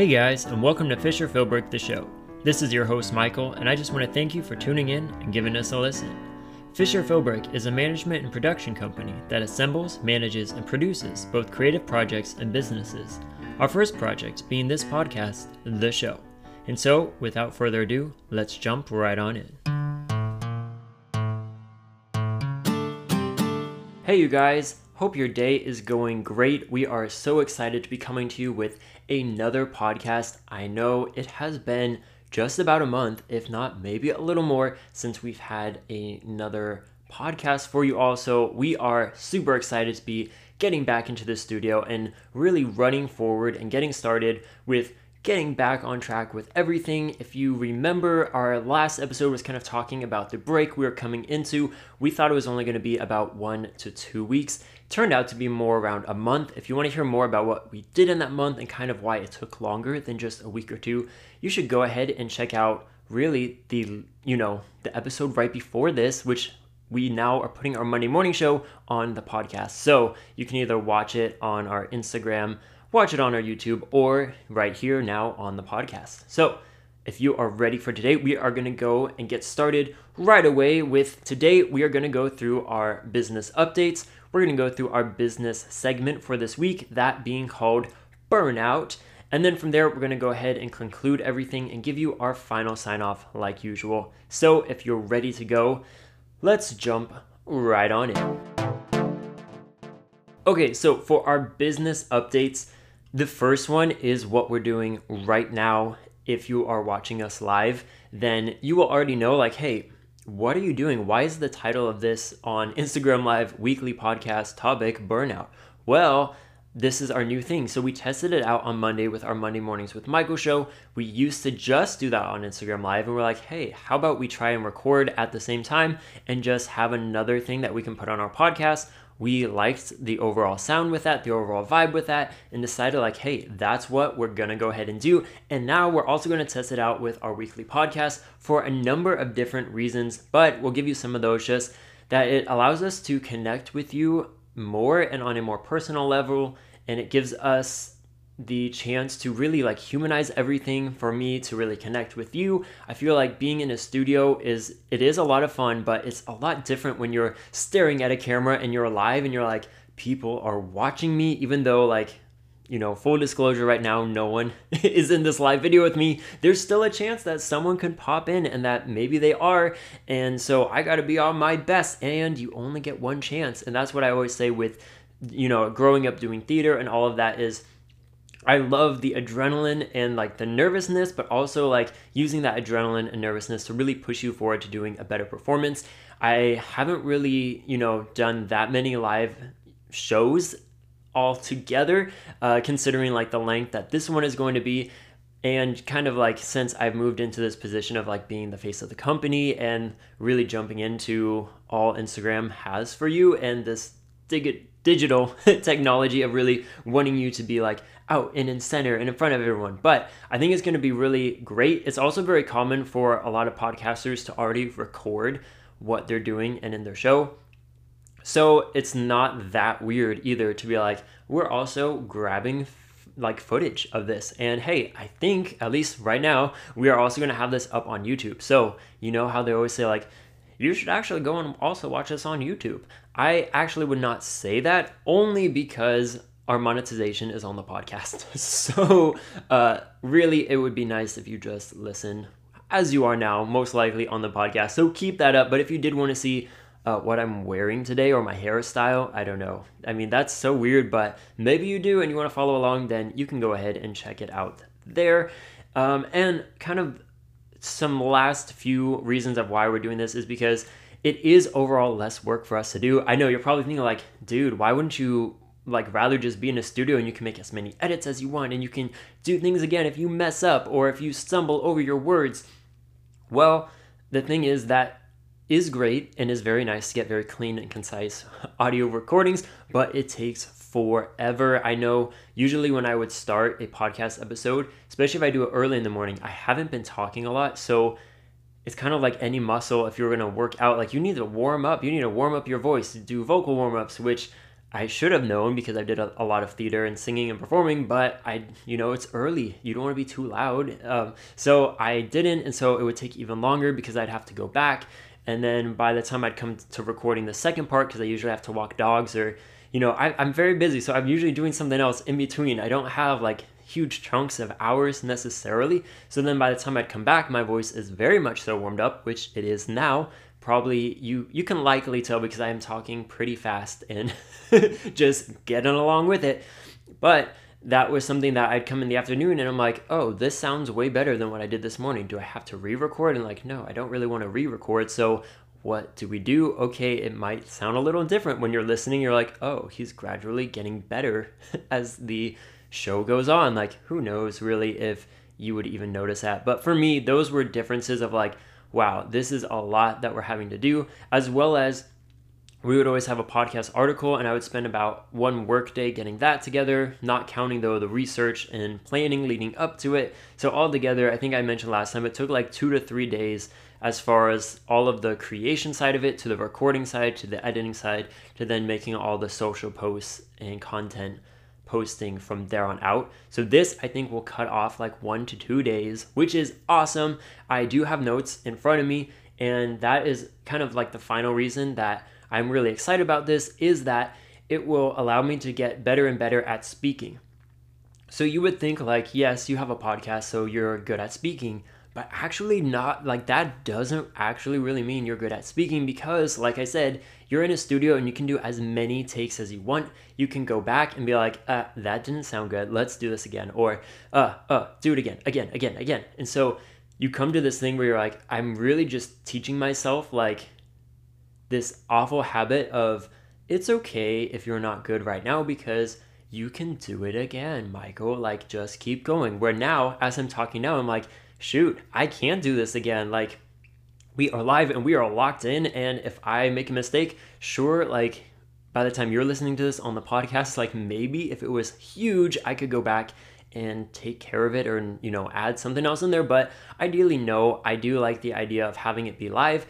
Hey guys, and welcome to Fisher Philbrick the Show. This is your host Michael, and I just want to thank you for tuning in and giving us a listen. Fisher Philbrick is a management and production company that assembles, manages, and produces both creative projects and businesses. Our first project being this podcast, The Show. And so, without further ado, let's jump right on in. Hey, you guys, hope your day is going great. We are so excited to be coming to you with another podcast. I know it has been just about a month, if not maybe a little more, since we've had another podcast for you all. So we are super excited to be getting back into the studio and really running forward and getting started with getting back on track with everything. If you remember, our last episode was kind of talking about the break we were coming into. We thought it was only going to be about one to two weeks. Turned out to be more around a month. If you want to hear more about what we did in that month and kind of why it took longer than just a week or two, you should go ahead and check out really the you know the episode right before this which we now are putting our monday morning show on the podcast so you can either watch it on our instagram watch it on our YouTube, or right here now on the podcast. So, if you are ready for today, we are going to go and get started right away with today. We are going to go through our business updates. We're going to go through our business segment for this week, that being called Burnout. And then from there, we're going to go ahead and conclude everything and give you our final sign off like usual. So if you're ready to go, let's jump right on in. Okay, so for our business updates, the first one is what we're doing right now. If you are watching us live, then you will already know, like, hey, what are you doing? Why is the title of this on Instagram Live weekly podcast topic burnout? Well, this is our new thing. So we tested it out on Monday with our Monday Mornings with Michael show. We used to just do that on Instagram Live, and we're like, hey, how about we try and record at the same time and just have another thing that we can put on our podcast we liked the overall sound with that, the overall vibe with that, and decided, like, hey, that's what we're gonna go ahead and do. And now we're also gonna test it out with our weekly podcast for a number of different reasons, but we'll give you some of those just that it allows us to connect with you more and on a more personal level, and it gives us the chance to really like humanize everything for me to really connect with you. I feel like being in a studio is it is a lot of fun, but it's a lot different when you're staring at a camera and you're live and you're like people are watching me even though like you know, full disclosure right now, no one is in this live video with me. There's still a chance that someone could pop in and that maybe they are. And so I got to be on my best and you only get one chance. And that's what I always say with, you know, growing up doing theater and all of that is I love the adrenaline and like the nervousness, but also like using that adrenaline and nervousness to really push you forward to doing a better performance. I haven't really, you know, done that many live shows all together, uh, considering like the length that this one is going to be. And kind of like since I've moved into this position of like being the face of the company and really jumping into all Instagram has for you and this dig- digital technology of really wanting you to be like out and in center and in front of everyone. But I think it's going to be really great. It's also very common for a lot of podcasters to already record what they're doing and in their show. So it's not that weird either to be like, we're also grabbing like footage of this. And hey, I think at least right now, we are also going to have this up on YouTube. So, you know how they always say, like, you should actually go and also watch this on YouTube. I actually would not say that only because our monetization is on the podcast. So, uh, really, it would be nice if you just listen as you are now, most likely on the podcast. So, keep that up. But if you did want to see uh, what I'm wearing today or my hairstyle, I don't know. I mean, that's so weird, but maybe you do and you want to follow along, then you can go ahead and check it out there. Um, and kind of some last few reasons of why we're doing this is because it is overall less work for us to do. I know you're probably thinking, like, dude, why wouldn't you like rather just be in a studio and you can make as many edits as you want and you can do things again if you mess up or if you stumble over your words. Well, the thing is that is great and is very nice to get very clean and concise audio recordings, but it takes forever. I know usually when I would start a podcast episode, especially if I do it early in the morning, I haven't been talking a lot. So it's kind of like any muscle if you're going to work out like you need to warm up you need to warm up your voice to do vocal warm ups which I should have known because I did a, a, lot of theater and singing and performing, but I, you know, it's early. You don't want to be too loud. Um, so I didn't. And so it would take even longer because I'd have to go back. And then by the time I'd come to recording the second part, because I usually have to walk dogs or, you know, I, I'm very busy. So I'm usually doing something else in between. I don't have like huge chunks of hours necessarily. So then by the time I'd come back, my voice is very much so warmed up, which it is now probably you you can likely tell because I am talking pretty fast and just getting along with it. But that was something that I'd come in the afternoon and I'm like, oh, this sounds way better than what I did this morning. Do I have to re record? And like, no, I don't really want to re record. So what do we do? Okay, it might sound a little different when you're listening. You're like, oh, he's gradually getting better as the show goes on. Like, who knows really if you would even notice that. But for me, those were differences of like, wow, this is a lot that we're having to do, as well as we would always have a podcast article and I would spend about one workday getting that together, not counting though the research and planning leading up to it. So all together, I think I mentioned last time, it took like two to three days as far as all of the creation side of it to the recording side to the editing side to then making all the social posts and content posting from there on out. So this I think will cut off like 1 to 2 days, which is awesome. I do have notes in front of me and that is kind of like the final reason that I'm really excited about this is that it will allow me to get better and better at speaking. So you would think like yes, you have a podcast so you're good at speaking, but actually not like that doesn't actually really mean you're good at speaking because like i said you're in a studio and you can do as many takes as you want. You can go back and be like uh, that didn't sound good. Let's do this again. Or uh uh do it again again again again. And so you come to this thing where you're like i'm really just teaching myself like this awful habit of it's okay if you're not good right now because you can do it again michael. Like just keep going. Where now as i'm talking now i'm like shoot, I can't do this again. Like, we are live and we are locked in. And if I make a mistake, sure, like, by the time you're listening to this on the podcast, like, maybe if it was huge, I could go back and take care of it or, you know, add something else in there. But ideally, no, I do like the idea of having it be live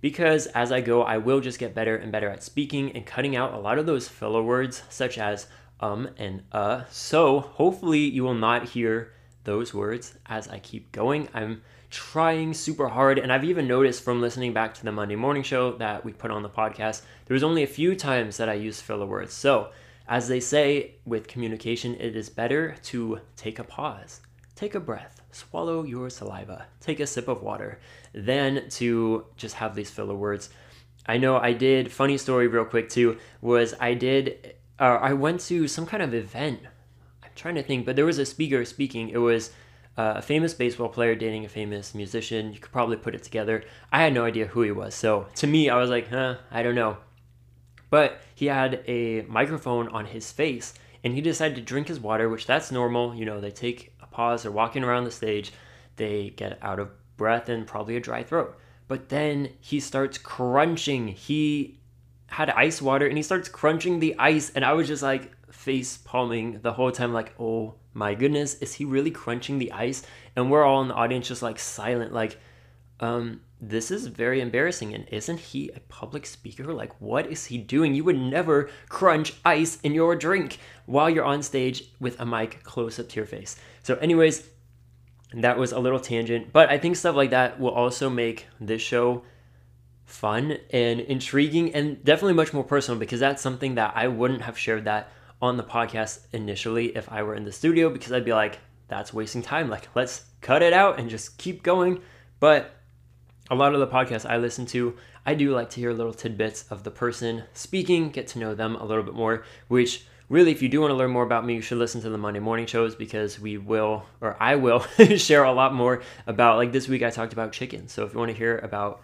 because as I go, I will just get better and better at speaking and cutting out a lot of those filler words such as um and uh. So hopefully, you will not hear those words as I keep going. I'm trying super hard, and I've even noticed from listening back to the Monday morning show that we put on the podcast, there was only a few times that I used filler words. So, as they say with communication, it is better to take a pause, take a breath, swallow your saliva, take a sip of water, than to just have these filler words. I know I did, funny story real quick too, was I did, uh, I went to some kind of event I'm trying to think, but there was a speaker speaking. It was uh, a famous baseball player dating a famous musician. You could probably put it together. I had no idea who he was. So to me, I was like, huh, I don't know. But he had a microphone on his face and he decided to drink his water, which that's normal. You know, they take a pause, they're walking around the stage, they get out of breath and probably a dry throat. But then he starts crunching. He had ice water and he starts crunching the ice. And I was just like, face palming the whole time, like, oh my goodness, is he really crunching the ice? And we're all in the audience just like silent, like, um, this is very embarrassing. And isn't he a public speaker? Like, what is he doing? You would never crunch ice in your drink while you're on stage with a mic close up to your face. So, anyways, that was a little tangent, but I think stuff like that will also make this show fun and intriguing and definitely much more personal because that's something that I wouldn't have shared that on the podcast initially if I were in the studio because I'd be like, that's wasting time. Like, let's cut it out and just keep going. But a lot of the podcasts I listen to, I do like to hear little tidbits of the person speaking, get to know them a little bit more, which really, if you do want to learn more about me, you should listen to the Monday morning shows because we will, or I will, share a lot more about, like this week I talked about chickens. So if you want to hear about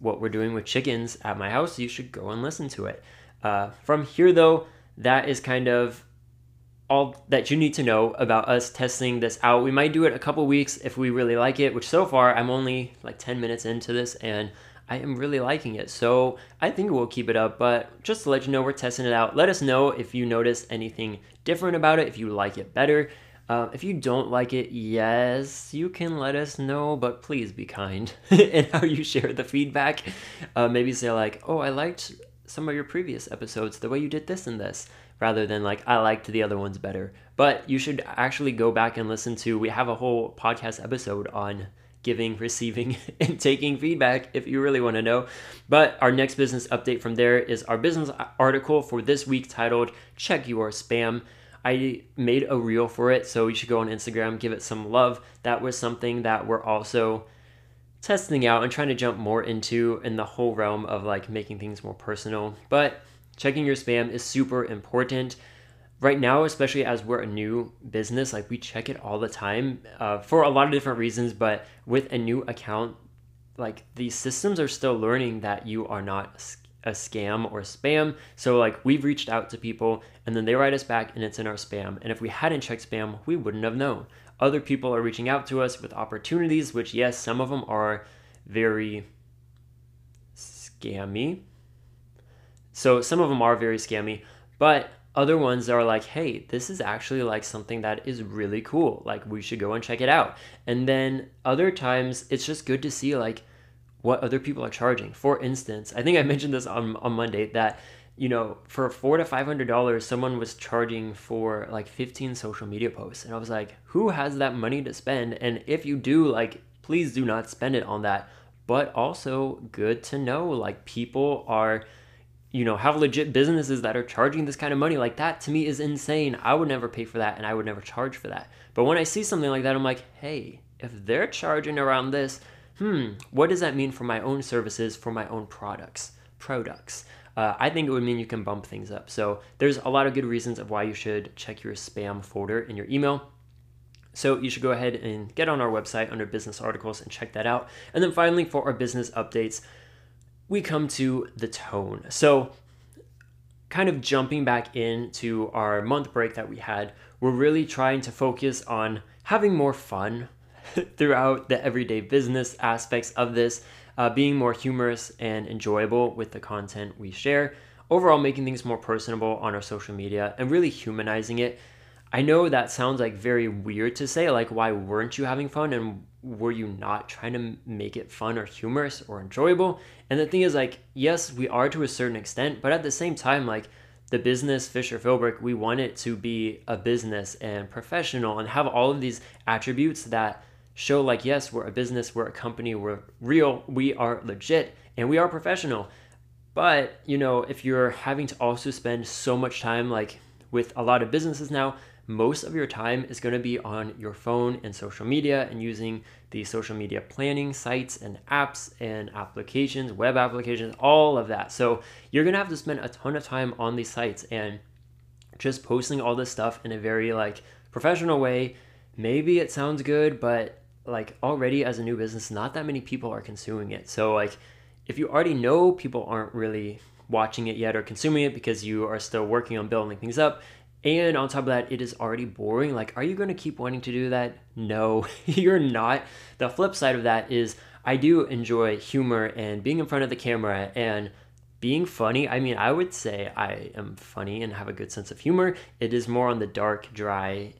what we're doing with chickens at my house, you should go and listen to it. Uh, from here, though, that is kind of all that you need to know about us testing this out. We might do it a couple weeks if we really like it, which so far I'm only like 10 minutes into this and I am really liking it. So I think we'll keep it up, but just to let you know, we're testing it out. Let us know if you notice anything different about it, if you like it better. Uh, if you don't like it, yes, you can let us know, but please be kind in how you share the feedback. Uh, maybe say, like, oh, I liked some of your previous episodes, the way you did this and this, rather than like, I liked the other ones better. But you should actually go back and listen to, we have a whole podcast episode on giving, receiving, and taking feedback if you really want to know. But our next business update from there is our business article for this week titled Check Your Spam. I made a reel for it, so you should go on Instagram, give it some love. That was something that we're also testing out and trying to jump more into in the whole realm of like making things more personal. But checking your spam is super important right now, especially as we're a new business, like we check it all the time uh, for a lot of different reasons. But with a new account, like these systems are still learning that you are not a scam or spam. So like we've reached out to people and then they write us back and it's in our spam. And if we hadn't checked spam, we wouldn't have known. Other people are reaching out to us with opportunities, which yes, some of them are very scammy. So some of them are very scammy, but other ones are like, hey, this is actually like something that is really cool. Like, we should go and check it out. And then other times, it's just good to see like what other people are charging. For instance, I think I mentioned this on, on Monday that, you know, for four to five hundred dollars, someone was charging for like 15 social media posts. And I was like, who has that money to spend? And if you do, like, please do not spend it on that. But also good to know, like, people are you know, have legit businesses that are charging this kind of money like that to me is insane. I would never pay for that and I would never charge for that. But when I see something like that, I'm like, hey, if they're charging around this, hmm, what does that mean for my own services, for my own products? Products. Uh, I think it would mean you can bump things up. So there's a lot of good reasons of why you should check your spam folder in your email. So you should go ahead and get on our website under business articles and check that out. And then finally, for our business updates, we come to the tone. So, kind of jumping back into our month break that we had, we're really trying to focus on having more fun throughout the everyday business aspects of this, uh, being more humorous and enjoyable with the content we share, overall, making things more personable on our social media and really humanizing it. I know that sounds like very weird to say, like, why weren't you having fun and were you not trying to make it fun or humorous or enjoyable? And the thing is, like, yes, we are to a certain extent, but at the same time, like, the business Fisher Philbrick, we want it to be a business and professional and have all of these attributes that show, like, yes, we're a business, we're a company, we're real, we are legit, and we are professional. But, you know, if you're having to also spend so much time, like, with a lot of businesses now, most of your time is going to be on your phone and social media and using the social media planning sites and apps and applications, web applications, all of that. So you're going to have to spend a ton of time on these sites and just posting all this stuff in a very like professional way. Maybe it sounds good, but like already as a new business, not that many people are consuming it. So like if you already know people aren't really watching it yet or consuming it because you are still working on building things up, and on top of that, it is already boring. Like, are you going to keep wanting to do that? No, you're not. The flip side of that is I do enjoy humor and being in front of the camera and being funny. I mean, I would say I am funny and have a good sense of humor. It is more on the dark, dry,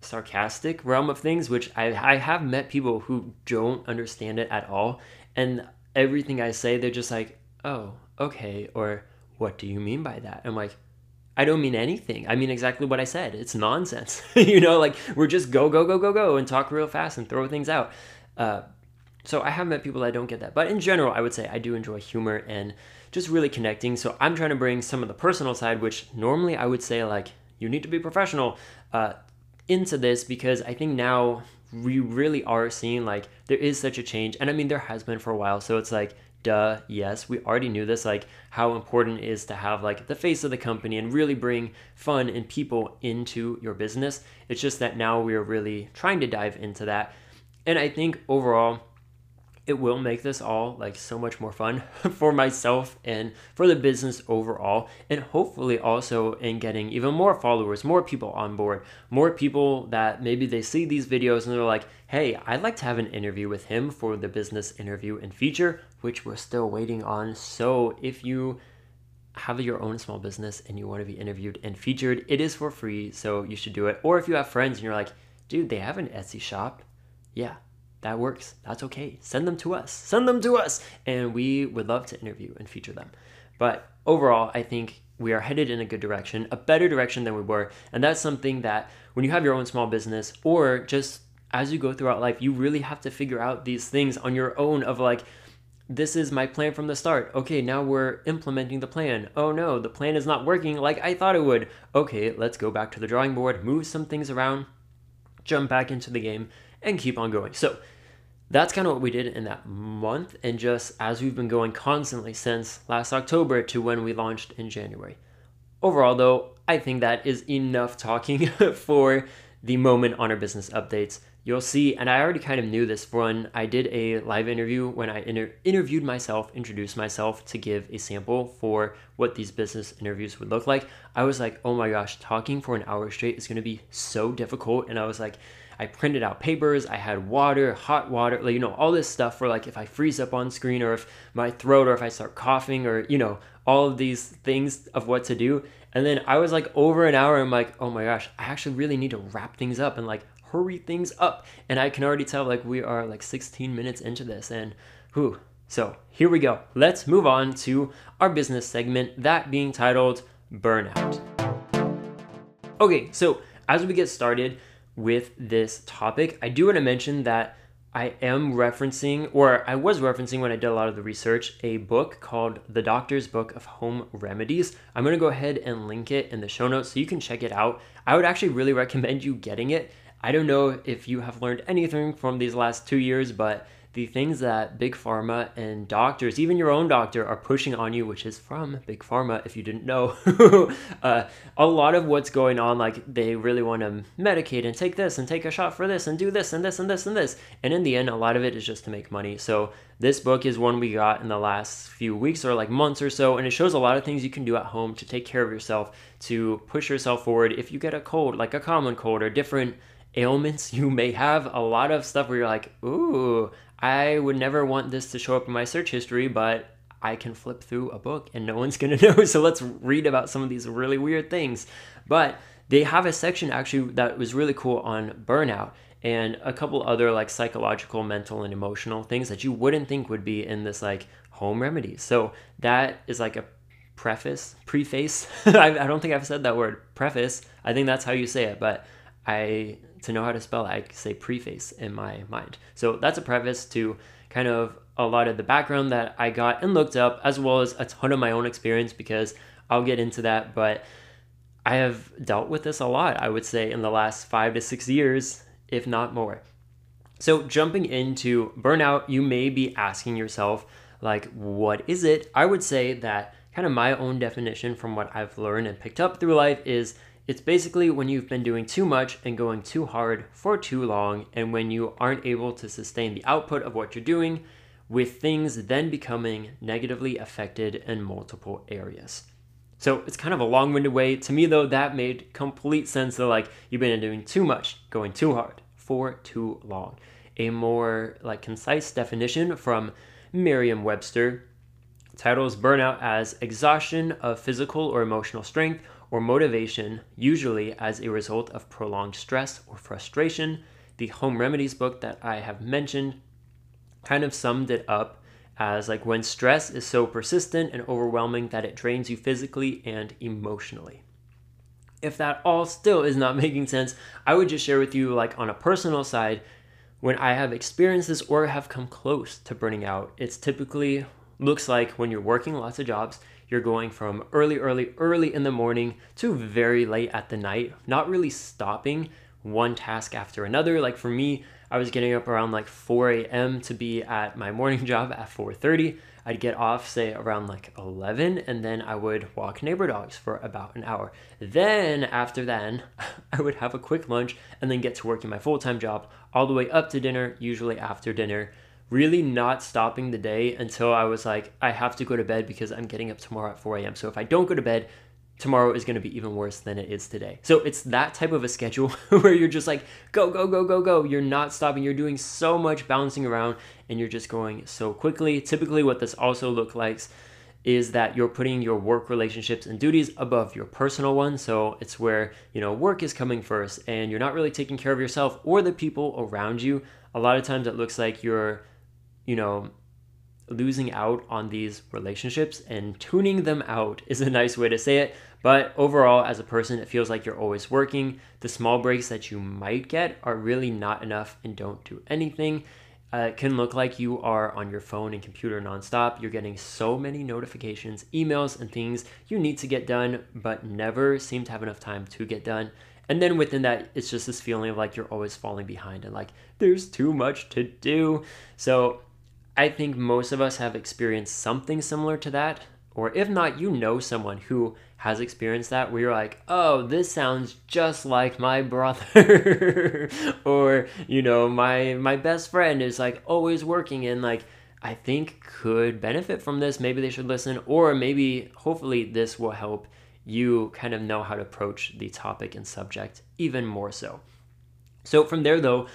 sarcastic realm of things, which I, I have met people who don't understand it at all. And everything I say, they're just like, oh, okay. Or what do you mean by that? I'm like, I don't mean anything. I mean exactly what I said. It's nonsense. you know, like we're just go, go, go, go, go and talk real fast and throw things out. Uh, so I have met people that don't get that. But in general, I would say I do enjoy humor and just really connecting. So I'm trying to bring some of the personal side, which normally I would say, like, you need to be professional uh, into this because I think now we really are seeing like there is such a change. And I mean, there has been for a while. So it's like, duh, yes, we already knew this, like how important it is to have like the face of the company and really bring fun and people into your business. It's just that now we're really trying to dive into that. And I think overall, it will make this all like so much more fun for myself and for the business overall and hopefully also in getting even more followers more people on board more people that maybe they see these videos and they're like hey i'd like to have an interview with him for the business interview and feature which we're still waiting on. So if you have your own small business and you want to be interviewed and featured it is for free so you should do it. Or if you have friends and you're like dude they have an etsy shop. Yeah that works. That's okay. Send them to us. Send them to us. And we would love to interview and feature them. But overall, I think we are headed in a good direction, a better direction than we were. And that's something that when you have your own small business or just as you go throughout life, you really have to figure out these things on your own of like, this is my plan from the start. Okay, now we're implementing the plan. Oh no, the plan is not working like I thought it would. Okay, let's go back to the drawing board, move some things around, jump back into the game, and keep on going. So that's kind of what we did in that month, and just as we've been going constantly since last October to when we launched in January. Overall, though, I think that is enough talking for the moment on our business updates you'll see, and I already kind of knew this when I did a live interview when I inter- interviewed myself, introduced myself to give a sample for what these business interviews would look like. I was like, oh my gosh, talking for an hour straight is going to be so difficult. And I was like, I printed out papers, I had water, hot water, like, you know, all this stuff for like if I freeze up on screen or if my throat or if I start coughing or, you know, all of these things of what to do. And then I was like over an hour, I'm like, oh my gosh, I actually really need to wrap things up and like hurry things up. And I can already tell like we are like 16 minutes into this and whew. So here we go. Let's move on to our business segment, that being titled Burnout. Okay, so as we get started with this topic, I do want to mention that I am referencing, or I was referencing when I did a lot of the research, a book called The Doctor's Book of Home Remedies. I'm going to go ahead and link it in the show notes so you can check it out. I would actually really recommend you getting it I don't know if you have learned anything from these last two years, but the things that big pharma and doctors, even your own doctor, are pushing on you, which is from big pharma, if you didn't know, uh, a lot of what's going on, like they really want to medicate and take this and take a shot for this and do this and this and this and this. And in the end, a lot of it is just to make money. So this book is one we got in the last few weeks or like months or so, and it shows a lot of things you can do at home to take care of yourself, to push yourself forward if you get a cold, like a common cold or different ailments you may have, a lot of stuff where you're like, ooh, I would never want this to show up in my search history, but I can flip through a book and no one's gonna know. So let's read about some of these really weird things. But they have a section actually that was really cool on burnout and a couple other like psychological, mental, and emotional things that you wouldn't think would be in this like home remedies. So that is like a preface, preface. I, I don't think I've said that word, preface. I think that's how you say it, but I to know how to spell I say preface in my mind. So that's a preface to kind of a lot of the background that I got and looked up, as well as a ton of my own experience because I'll get into that. But I have dealt with this a lot, I would say, in the last five to six years, if not more. So, jumping into burnout, you may be asking yourself, like, what is it? I would say that kind of my own definition from what I've learned and picked up through life is it's basically when you've been doing too much and going too hard for too long, and when you aren't able to sustain the output of what you're doing, with things then becoming negatively affected in multiple areas. So it's kind of a long winded way. To me, though, that made complete sense that, like, you've been doing too much, going too hard for too long. A more, like, concise definition from Merriam Webster titles burnout as exhaustion of physical or emotional strength or motivation, usually as a result of prolonged stress or frustration. The Home Remedies book that I have mentioned kind of summed it up as like when stress is so persistent and overwhelming that it drains you physically and emotionally. If that all still is not making sense, I would just share with you, like on a personal side, when I have experienced this or have come close to burning out, it's typically looks like when you're working lots of jobs, you're going from early, early, early in the morning to very late at the night, not really stopping one task after another. Like for me, I was getting up around like 4 a.m. to be at my morning job at 4:30. I'd get off say around like 11 and then I would walk neighbor dogs for about an hour. Then after then, I would have a quick lunch and then get to work in my full-time job all the way up to dinner, usually after dinner really not stopping the day until I was like, I have to go to bed because I'm getting up tomorrow at 4 a.m. So if I don't go to bed, tomorrow is going to be even worse than it is today. So it's that type of a schedule where you're just like, go, go, go, go, go. You're not stopping. You're doing so much bouncing around and you're just going so quickly. Typically, what this also looks like is that you're putting your work relationships and duties above your personal ones. So it's where, you know, work is coming first and you're not really taking care of yourself or the people around you. A lot of times it looks like you're you know, losing out on these relationships and tuning them out is a nice way to say it. But overall, as a person, it feels like you're always working. The small breaks that you might get are really not enough and don't do anything. Uh, it can look like you are on your phone and computer nonstop. You're getting so many notifications, emails, and things you need to get done, but never seem to have enough time to get done. And then within that, it's just this feeling of like you're always falling behind and like there's too much to do. So I think most of us have experienced something similar to that. Or if not, you know someone who has experienced that where you're like, oh, this sounds just like my brother. or, you know, my my best friend is like always working and like I think could benefit from this. Maybe they should listen. Or maybe hopefully this will help you kind of know how to approach the topic and subject even more so. So from there though,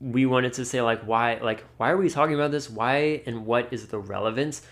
we wanted to say like why like why are we talking about this? Why and what is the relevance?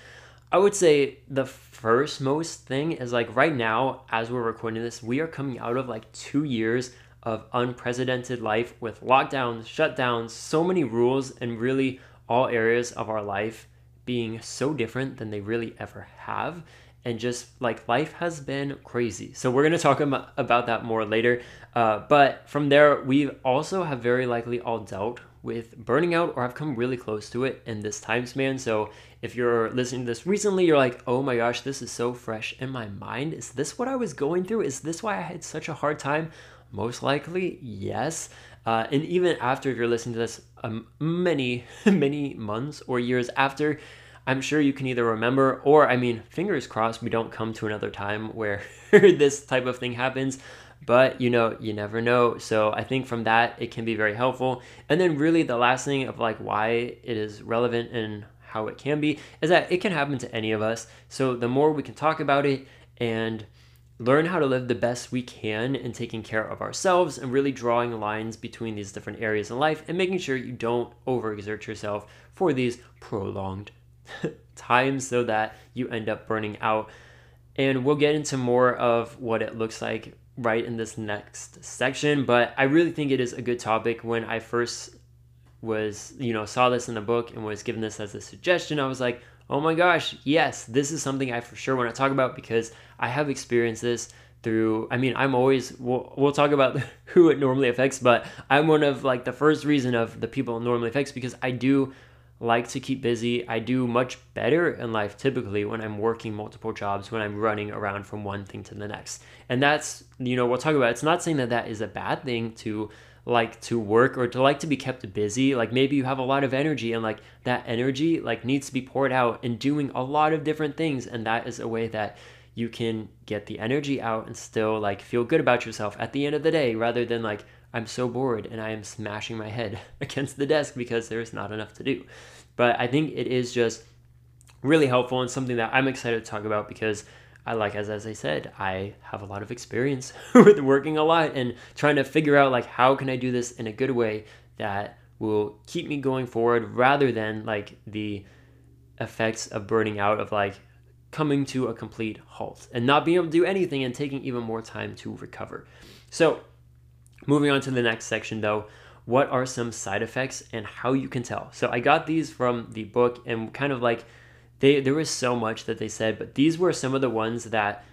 I would say the first most thing is like right now, as we're recording this, we are coming out of like two years of unprecedented life with lockdowns, shutdowns, so many rules, and really all areas of our life being so different than they really ever have. And just like life has been crazy. So, we're to talk about that more later. Uh, but from there, we also have very likely all dealt with burning out or have come really close to it in this time span. So if you're listening to this recently, you're like, oh my gosh, this is so fresh in my mind. Is this what I was going through? Is this why I had such a hard time? Most likely, yes. Uh, and even after if you're listening to this um, many, many months or years after, I'm sure you can either remember or, I mean, fingers crossed, we don't come to another time where this type of thing happens but you know you never know. So i think from that it can be very helpful. And then really the last thing of like why it is relevant and how it can be is that it can happen to any of us. So the more we can talk about it and learn how to live the best we can in taking care of ourselves and really drawing lines between these different areas in life and making sure you don't overexert yourself for these prolonged times so that you end up burning out and we'll get into more of what it looks like right in this next section, but I really think it is a good topic. When I first was, you know, saw this in the book and was given this as a suggestion, I was like, oh my gosh, yes, this is something I for sure want to talk about because I have experienced this through i mean i'm always we'll, we'll talk about who it normally affects but i'm one of like the first reason of the people it normally affects because i do like to keep busy. I do much better in life typically when I'm working multiple jobs, when I'm running around from one thing to the next. And that's, you know, we'll talk about. It's not saying that that is a bad thing to like to work or to like to be kept busy. Like maybe you have a lot of energy and like that energy like needs to be poured out in doing a lot of different things and that is a way that you can get the energy out and still like feel good about yourself at the end of the day rather than like I'm so bored and I am smashing my head against the desk because there's not enough to do. But I think it is just really helpful and something that I'm excited to talk about because I like as as I said, I have a lot of experience with working a lot and trying to figure out like how can I do this in a good way that will keep me going forward rather than like the effects of burning out of like coming to a complete halt and not being able to do anything and taking even more time to recover. So, moving on to the next section though, what are some side effects and how you can tell. So I got these from the book and kind of like they there was so much that they said, but these were some of the ones that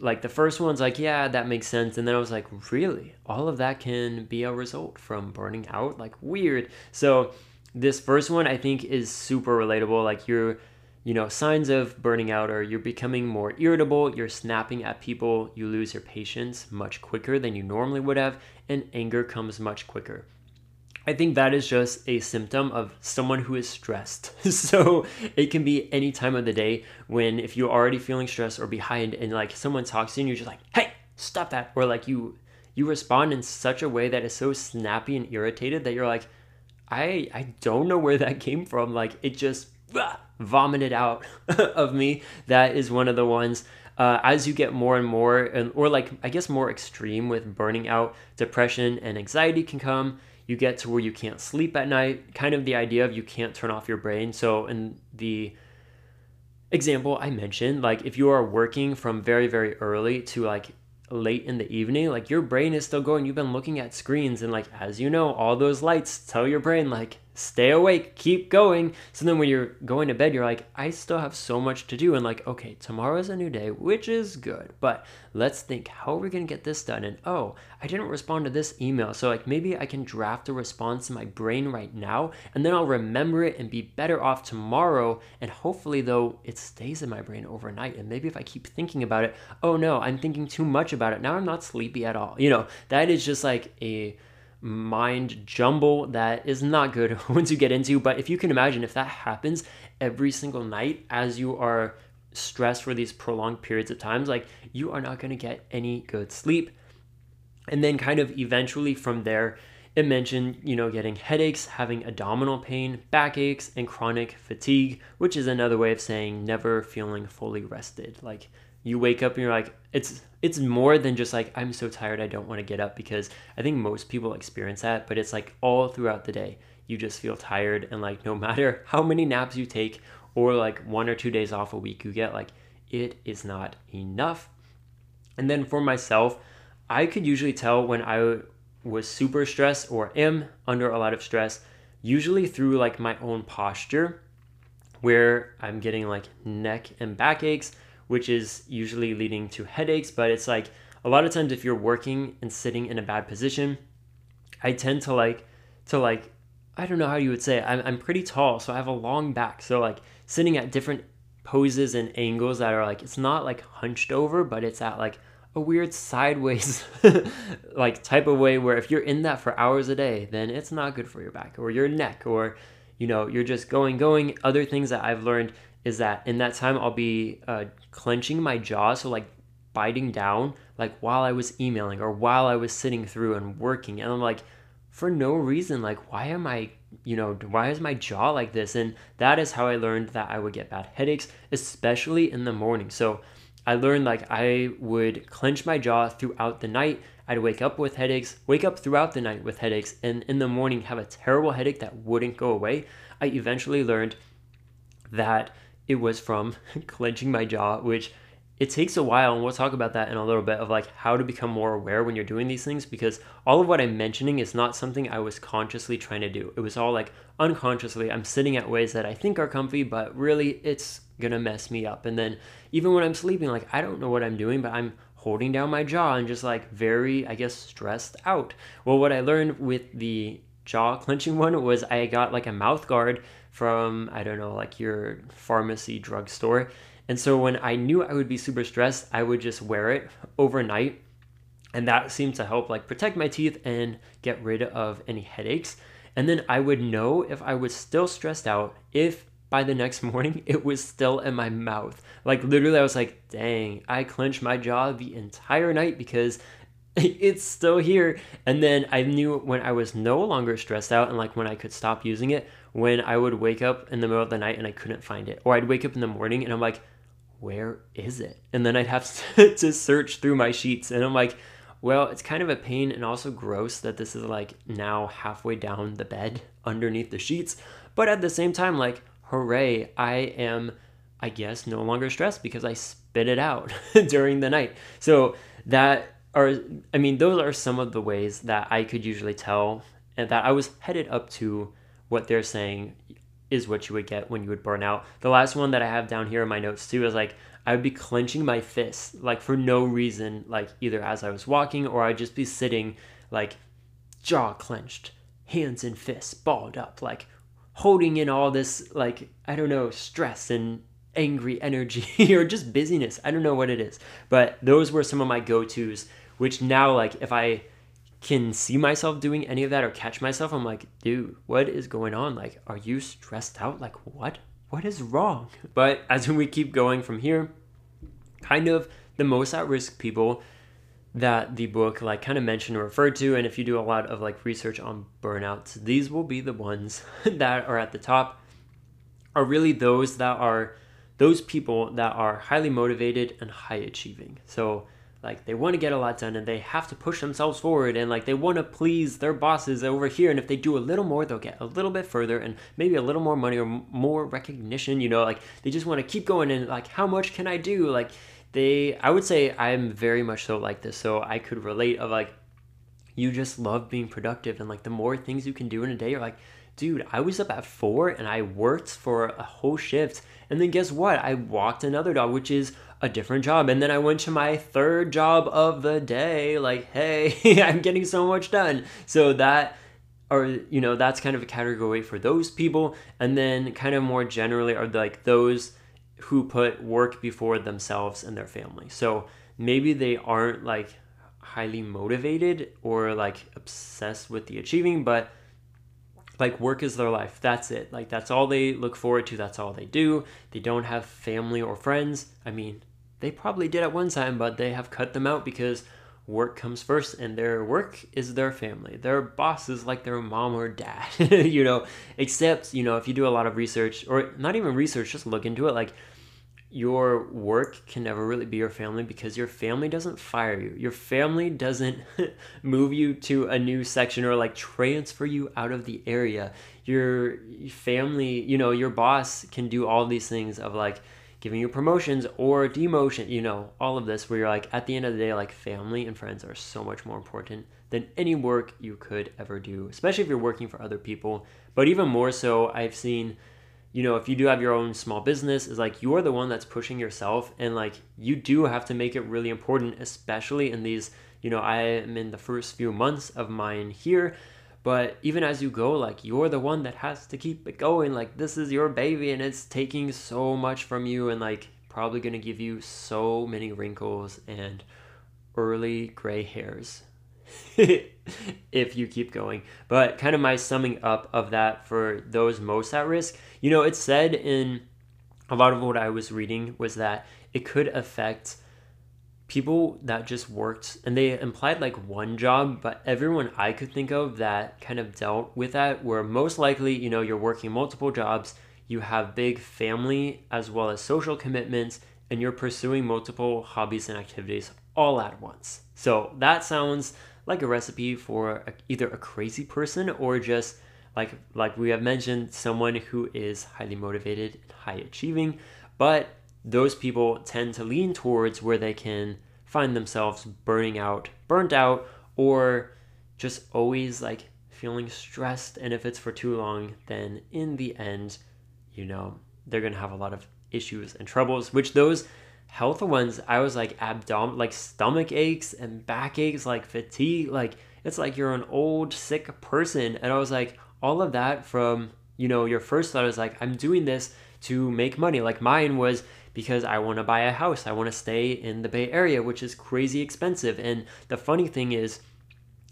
like the first one's like, yeah, that makes sense. And then I was like, really? All of that can be a result from burning out? Like weird. So this first one I think is super relatable. Like you're you know, signs of burning out are you're becoming more irritable, you're snapping at people, you lose your patience much quicker than you normally would have, and anger comes much quicker. I think that is just a symptom of someone who is stressed. so it can be any time of the day when if you're already feeling stressed or behind and like someone talks to you and you're just like, hey, stop that. Or like you you respond in such a way that is so snappy and irritated that you're like, I I don't know where that came from. Like it just ah, vomited out of me. That is one of the ones. Uh, as you get more and more, and, or like I guess more extreme with burning out, depression and anxiety can come you get to where you can't sleep at night, kind of the idea of you can't turn off your brain. So, in the example I mentioned, like if you are working from very, very early to like late in the evening, like your brain is still going. You've been looking at screens, and like as you know, all those lights tell your brain, like stay awake, keep going. So then when you're going to bed, you're like, I still have so much to do. And like, okay, tomorrow's a new day, which is good. But let's think, how are we going to get this done? And oh, I didn't respond to this email. So like maybe I can draft a response in my brain right now and then I'll remember it and be better off tomorrow. And hopefully, though, it stays in my brain overnight. And maybe if I keep thinking about it, oh no, I'm thinking too much about it. Now I'm not sleepy at all. You know, that is just like a mind jumble that is not good once you get into. But if you can imagine, if that happens every single night as you are stressed for these prolonged periods of times, like you are not going to get any good sleep. And then, kind of eventually from there, it mentioned, you know, getting headaches, having abdominal pain, backaches, and chronic fatigue, which is another way of saying never feeling fully rested. Like you wake up and you're like it's it's more than just like i'm so tired i don't want to get up because i think most people experience that but it's like all throughout the day you just feel tired and like no matter how many naps you take or like one or two days off a week you get like it is not enough. And then for myself i could usually tell when i was super stressed or am under a lot of stress usually through like my own posture where i'm getting like neck and back aches which is usually leading to headaches. But it's like a lot of times if you're working and sitting in a bad position, I tend to like to like I don't know how you would say it. I'm I'm pretty tall, so I have a long back. So like sitting at different poses and angles that are like it's not like hunched over, but it's at like a weird sideways like type of way where if you're in that for hours a day, then it's not good for your back or your neck or you know, you're just going going other things that I've learned is that in that time I'll be uh, clenching my jaw, so like biting down, like while I was emailing or while I was sitting through and working, and I'm like, for no reason, like why am I, you know, why is my jaw like this? And that is how I learned that I would get bad headaches, especially in the morning. So I learned like I would clench my jaw throughout the night. I'd wake up with headaches, wake up throughout the night with headaches, and in the morning have a terrible headache that wouldn't go away. I eventually learned that it was from clenching my jaw, which it takes a while, and we'll talk about that in a little bit of like how to become more aware when you're doing these things because all of what I'm mentioning is not something I was consciously trying to do. It was all like unconsciously. I'm sitting at ways that I think are comfy, but really it's gonna mess me up. And then even when I'm sleeping, like I don't know what I'm doing, but I'm holding down my jaw and just like very, I guess, stressed out. Well, what I learned with the jaw clenching one was I got like a mouth guard from I don't know like your pharmacy drugstore. And so when I knew I would be super stressed, I would just wear it overnight. And that seemed to help like protect my teeth and get rid of any headaches. And then I would know if I was still stressed out if by the next morning it was still in my mouth. Like literally I was like, "Dang, I clenched my jaw the entire night because it's still here. And then I knew when I was no longer stressed out and like when I could stop using it, when I would wake up in the middle of the night and I couldn't find it. Or I'd wake up in the morning and I'm like, where is it? And then I'd have to search through my sheets. And I'm like, well, it's kind of a pain and also gross that this is like now halfway down the bed underneath the sheets. But at the same time, like, hooray, I am, I guess, no longer stressed because I spit it out during the night. So that are I mean, those are some of the ways that I could usually tell that I was headed up to what they're saying is what you would get when you would burn out. The last one that I have down here in my notes too is like I would be clenching my fists like for no reason, like either as I was walking or I'd just be sitting like jaw clenched, hands and fists balled up, like holding in all this like I don't know stress and angry energy or just busyness. I don't know what it is, but those were some of my go tos which now like if I can see myself doing any of that or catch myself, I'm like, dude, what is going on? Like, are you stressed out? Like, what? What is wrong? But as we keep going from here, kind of the most at risk people that the book like kind of mentioned or referred to and if you do a lot of like research on burnouts these will be the ones that are at the top are really those that are those people that are highly motivated and high achieving so like they want to get a lot done and they have to push themselves forward and like they want to please their bosses over here and if they do a little more they'll get a little bit further and maybe a little more money or more recognition you know? Like they just want to keep going and like how much can i do? Like they i would say i'm very much so like this so i could relate of like you just love being productive and like the more things you can do in a day you're like dude i was up at four and i worked for a whole shift and then guess what? I walked another dog which is a different job. And then i went to my third job of the day like hey i'm getting so much done. So that or you know that's kind of a category for those people. And then kind of more generally are like those who put work before themselves and their family. So maybe they aren't like highly motivated or like obsessed with the achieving but like work is their life. That's it. Like that's all they look forward to. That's all they do. They don't have family or friends. I mean they probably did at one time but they have cut them out because work comes first and their work is their family. Their boss is like their mom or dad you know? Except you know if you do a lot of research or not even research just look into it. Like your work can never really be your family because your family doesn't fire you your family doesn't move you to a new section or like transfer you out of the area your family you know your boss can do all these things of like giving you promotions or demotion, you know, all of this where you're like, at the end of the day, like family and friends are so much more important than any work you could ever do, especially if you're working for other people. But even more so, I've seen, you know, if you do have your own small business, is like you're the one that's pushing yourself and like you do have to make it really important, especially in these, you know, I am in the first few months of mine here but even as you go like you're the one that has to keep it going like this is your baby and it's taking so much from you and like probably to give you so many wrinkles and early gray hairs if you keep going. But kind of my summing up of that for those most at risk you know it said in a lot of what i was reading was that it could affect people that just worked and they implied like one job but everyone i could think of that kind of dealt with that were most likely you know you're working multiple jobs you have big family as well as social commitments and you're pursuing multiple hobbies and activities all at once. So that sounds like a recipe for a, either a crazy person or just like like we have mentioned someone who is highly motivated and high achieving but those people tend to lean towards where they can find themselves burning out, burnt out, or just always like feeling stressed. And if it's for too long, then in the end, you know, they're gonna have a lot of issues and troubles, which those health ones, I was like abdomen, like stomach aches and back aches, like fatigue, like it's like you're an old sick person. And I was like, all of that from, you know, your first thought is like, I'm doing this to make money. Like mine was because I want to buy a house. I want to stay in the Bay Area, which is crazy expensive. And the funny thing is,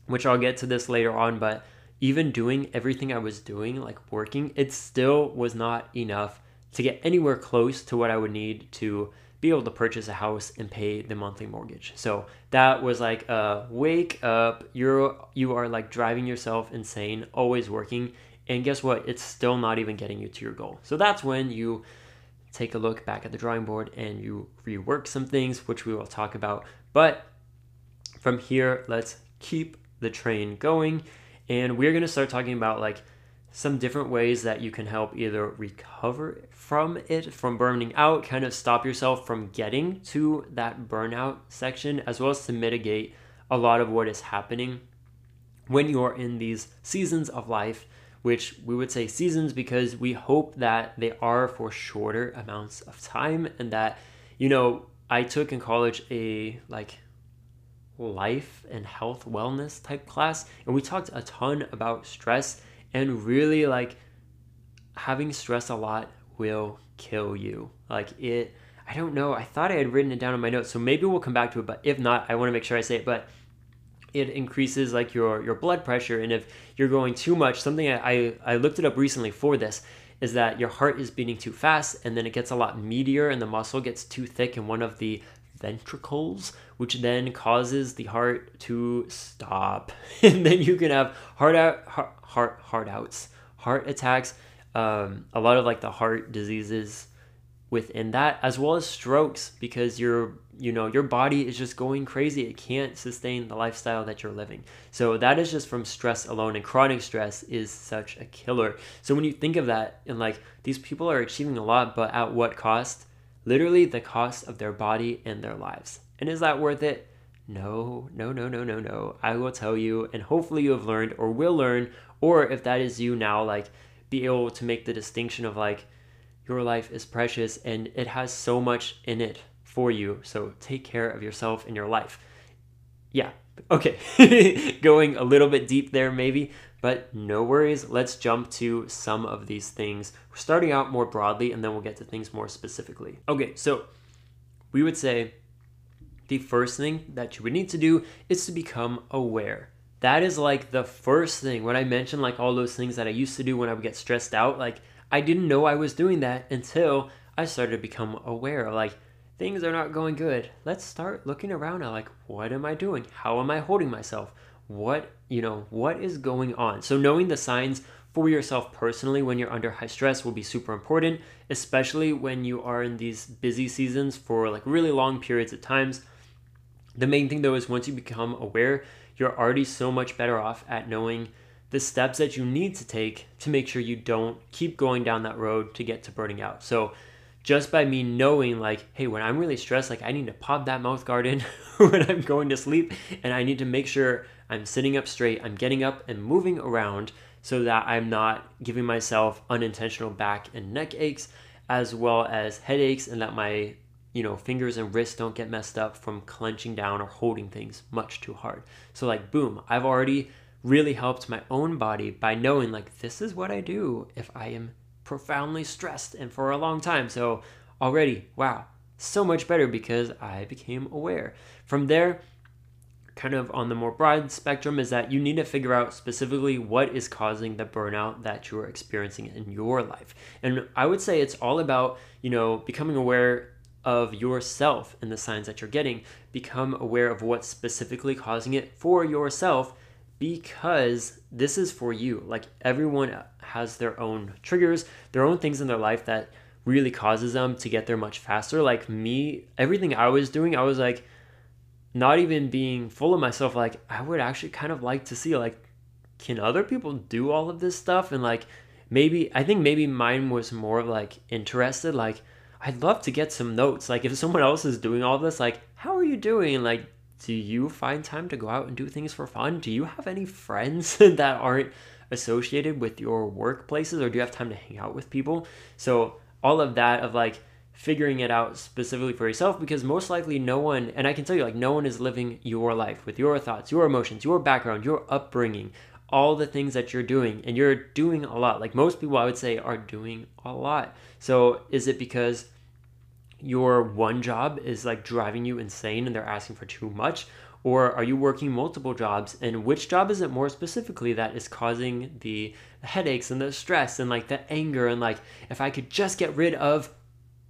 which I'll get to this later on, but even doing everything I was doing, like working, it still was not enough to get anywhere close to what I would need to be able to purchase a house and pay the monthly mortgage. So that was like a wake up. You're you are like driving yourself insane, always working. And guess what? It's still not even getting you to your goal. So that's when you take a look back at the drawing board and you rework some things, which we will talk about. But from here, let's keep the train going. And we're to start talking about like some different ways that you can help either recover from it, from burning out, kind of stop yourself from getting to that burnout section, as well as to mitigate a lot of what is happening when you're in these seasons of life which we would say seasons because we hope that they are for shorter amounts of time and that you know i took in college a like life and health wellness type class and we talked a ton about stress and really like having stress a lot will kill you. Like it i don't know i thought i had written it down in my notes so maybe we'll come back to it but if not i want to make sure i say it but it increases like your your blood pressure and if you're going too much something I, I, looked it up recently for this is that your heart is beating too fast and then it gets a lot meatier and the muscle gets too thick in one of the ventricles which then causes the heart to stop. And then you can have heart out heart heart, heart outs heart attacks um, a lot of like the heart diseases within that as well as strokes because your you know your body is just going crazy. It can't sustain the lifestyle that you're living. So that is just from stress alone and chronic stress is such a killer. So when you think of that and like these people are achieving a lot but at what cost literally the cost of their body and their lives and is that worth it No, no, no, no, no, no. I will tell you, and hopefully you have learned or will learn, or if that is you now, like be able to make the distinction of like your life is precious and it has so much in it for you. So take care of yourself and your life. Yeah, okay. Going a little bit deep there, maybe, but no worries. Let's jump to some of these things. We're starting out more broadly and then we'll get to things more specifically. Okay, so we would say the first thing that you would need to do is to become aware. That is like the first thing. When I mentioned like all those things that I used to do when I would get stressed out, like I didn't know I was doing that until I started to become aware. Like things are not going good. Let's start looking around at like what am I doing? How am I holding myself? What, you know, what is going on? So knowing the signs for yourself personally when you're under high stress will be super important, especially when you are in these busy seasons for like really long periods of times. The main thing though is once you become aware, you're already so much better off at knowing the steps that you need to take to make sure you don't keep going down that road to get to burning out. So just by me knowing like, hey, when I'm really stressed, like I need to pop that mouth guard in when I'm going to sleep and I need to make sure I'm sitting up straight, I'm getting up and moving around so that I'm not giving myself unintentional back and neck aches as well as headaches and that my you know fingers and wrists don't get messed up from clenching down or holding things much too hard. So like boom, I've already really helped my own body by knowing like this is what I do if I am profoundly stressed and for a long time. So already, wow, so much better because I became aware. From there, kind of on the more broad spectrum is that you need to figure out specifically what is causing the burnout that you're experiencing in your life. And I would say it's all about, you know, becoming aware of yourself and the signs that you're getting. Become aware of what's specifically causing it for yourself because this is for you. Like everyone has their own triggers, their own things in their life that really causes them to get there much faster. Like me, everything I was doing, I was like, not even being full of myself like i would actually kind of like to see like can other people do all of this stuff? And like maybe i think maybe mine was more like interested like i'd love to get some notes. Like if someone else is doing all this like how are you doing? Like do you find time to go out and do things for fun? Do you have any friends that aren't associated with your workplaces or do you have time to hang out with people? So all of that of like figuring it out specifically for yourself because most likely no one and i can tell you like no one is living your life with your thoughts your emotions your background your upbringing all the things that you're doing and you're doing a lot. Like most people i would say are doing a lot. So is it because your one job is like driving you insane and they're asking for too much? Or are you working multiple jobs? And which job is it more specifically that is causing the headaches and the stress and like the anger and like if i could just get rid of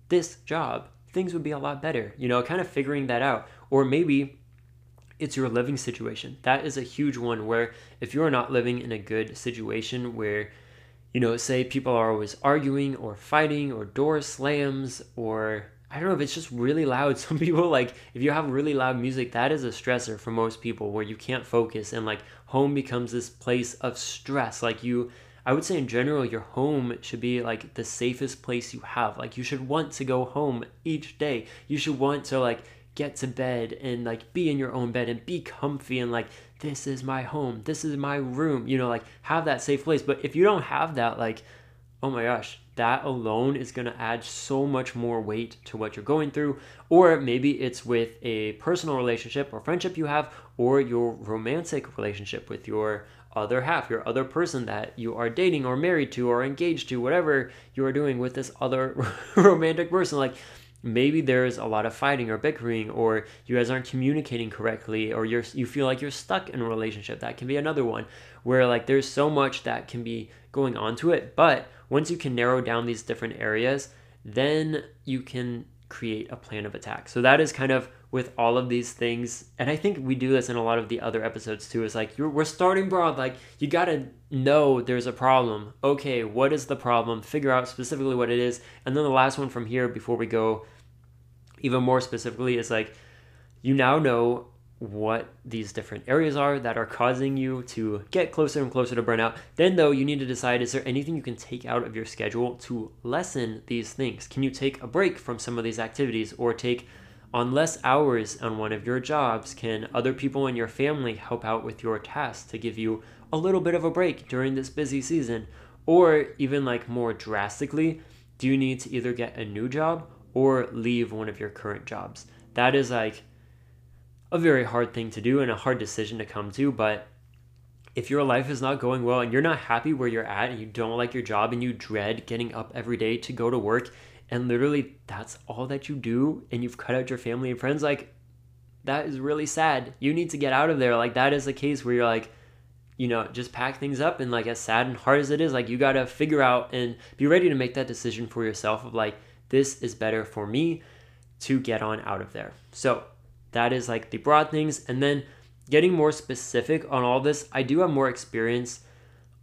this job, things would be a lot better. You know, kind of figuring that out. Or maybe it's your living situation. That is a huge one where if you're not living in a good situation where, you know, say people are always arguing or fighting or door slams or I don't know if it's just really loud. Some people like if you have really loud music, that is a stressor for most people where you can't focus and like home becomes this place of stress. Like you I would say in general, your home should be like the safest place you have. Like you should want to go home each day. You should want to like get to bed and like be in your own bed and be comfy and like this is my home. This is my room. You know, like have that safe place. But if you don't have that, like oh my gosh, that alone is going to add so much more weight to what you're going through. Or maybe it's with a personal relationship or friendship you have, or your romantic relationship with your other half, your other person that you are dating or married to or engaged to, whatever you are doing with this other romantic person. Like maybe there's a lot of fighting or bickering, or you guys aren't communicating correctly, or you're you feel like you're stuck in a relationship. That can be another one where like there's so much that can be going on to it. But once you can narrow down these different areas, then you can create a plan of attack. So that is kind of with all of these things and i think we do this in a lot of the other episodes too is like we're starting broad like you gotta know there's a problem okay what is the problem figure out specifically what it is and then the last one from here before we go even more specifically is like you now know what these different areas are that are causing you to get closer and closer to burnout. Then, though, you need to decide is there anything you can take out of your schedule to lessen these things? Can you take a break from some of these activities or take on less hours on one of your jobs? Can other people in your family help out with your tasks to give you a little bit of a break during this busy season? Or even like more drastically, do you need to either get a new job or leave one of your current jobs? That is like a very hard thing to do and a hard decision to come to, but if your life is not going well and you're not happy where you're at and you don't like your job and you dread getting up every day to go to work and literally that's all that you do and you've cut out your family and friends like that is really sad. You need to get out of there. Like that is the case where you're like you know just pack things up and like as sad and hard as it is like you got to figure out and be ready to make that decision for yourself of like this is better for me to get on out of there. So that is like the broad things. And then getting more specific on all this, I do have more experience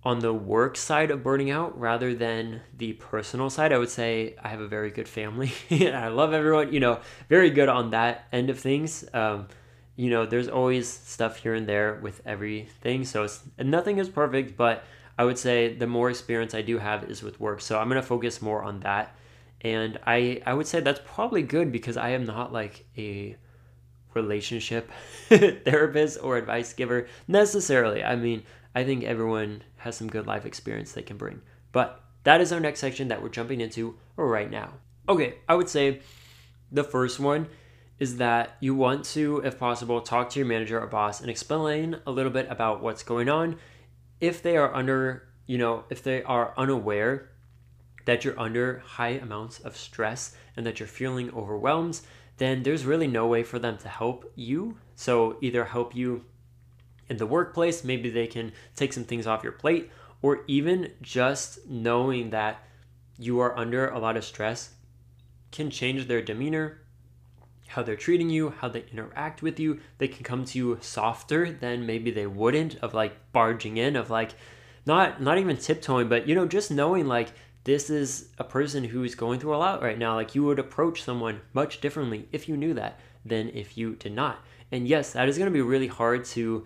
on the work side of burning out rather than the personal side. I would say I have a very good family and I love everyone, you know, very good on that end of things. Um, you know, there's always stuff here and there with everything. So it's nothing is perfect, but I would say the more experience I do have is with work. So I'm going to focus more on that. And I I would say that's probably good because I am not like a relationship therapist or advice giver necessarily. I mean, I think everyone has some good life experience they can bring. But that is our next section that we're jumping into right now. Okay, I would say the first one is that you want to, if possible, talk to your manager or boss and explain a little bit about what's going on. If they are under, you know, if they are unaware that you're under high amounts of stress and that you're feeling overwhelmed, then there's really no way for them to help you. So, either help you in the workplace, maybe they can take some things off your plate, or even just knowing that you are under a lot of stress can change their demeanor, how they're treating you, how they interact with you. They can come to you softer than maybe they wouldn't of like barging in of like not not even tiptoeing, but you know, just knowing like this is a person who is going through a lot right now. Like you would approach someone much differently if you knew that than if you did not. And yes, that is going to be really hard to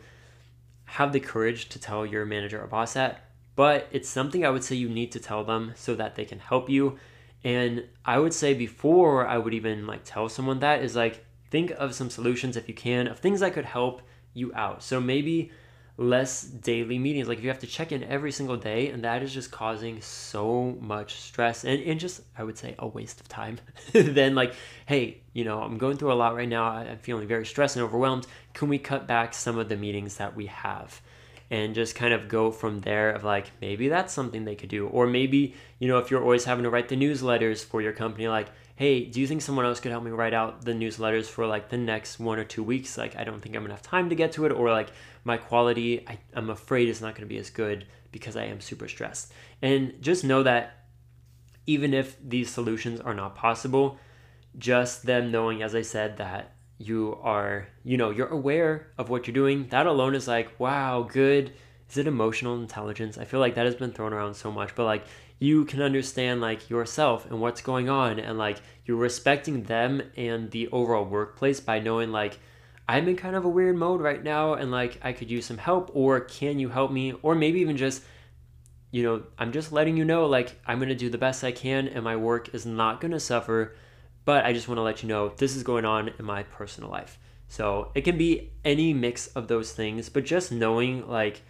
have the courage to tell your manager or boss that, but it's something I would say you need to tell them so that they can help you. And I would say before I would even like tell someone that is like think of some solutions if you can of things that could help you out. So maybe less daily meetings. Like if you have to check in every single day, and that is just causing so much stress and, and just, I would say, a waste of time. then, like, hey, you know, I'm going through a lot right now. I'm feeling very stressed and overwhelmed. Can we cut back some of the meetings that we have? And just kind of go from there of like, maybe that's something they could do. Or maybe, you know, if you're always having to write the newsletters for your company, like, hey, do you think someone else could help me write out the newsletters for like the next one or two weeks? Like, I don't think I'm gonna have time to get to it, or like my quality, I, I'm afraid is not gonna be as good because I am super stressed. And just know that even if these solutions are not possible, just them knowing, as I said, that you are, you know, you're aware of what you're doing, that alone is like, wow, good. Is it emotional intelligence? I feel like that has been thrown around so much, but like you can understand like yourself and what's going on and like you're respecting them and the overall workplace by knowing like I'm in kind of a weird mode right now and like I could use some help or can you help me or maybe even just you know I'm just letting you know like I'm going to do the best I can and my work is not going to suffer but I just want to let you know this is going on in my personal life. So it can be any mix of those things but just knowing like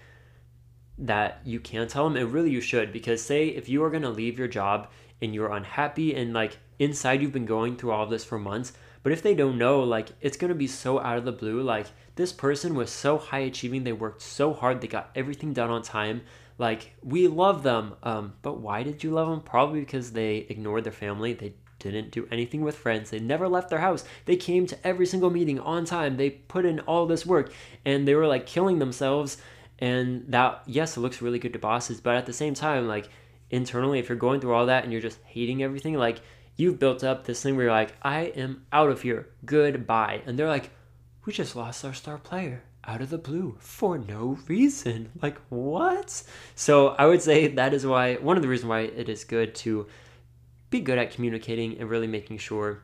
that you can tell them and really you should because say if you are going to leave your job and you're unhappy and like inside you've been going through all of this for months but if they don't know like it's going to be so out of the blue like this person was so high achieving they worked so hard they got everything done on time like we love them um, but why did you love them probably because they ignored their family they didn't do anything with friends. They never left their house. They came to every single meeting on time. They put in all this work and they were like killing themselves and that yes it looks really good to bosses but at the same time like internally if you're going through all that and you're just hating everything like you've built up this thing where you're like i am out of here. Goodbye. And they're like we just lost our star player out of the blue for no reason. Like what? So i would say that is why one of the reasons why it is good to be good at communicating and really making sure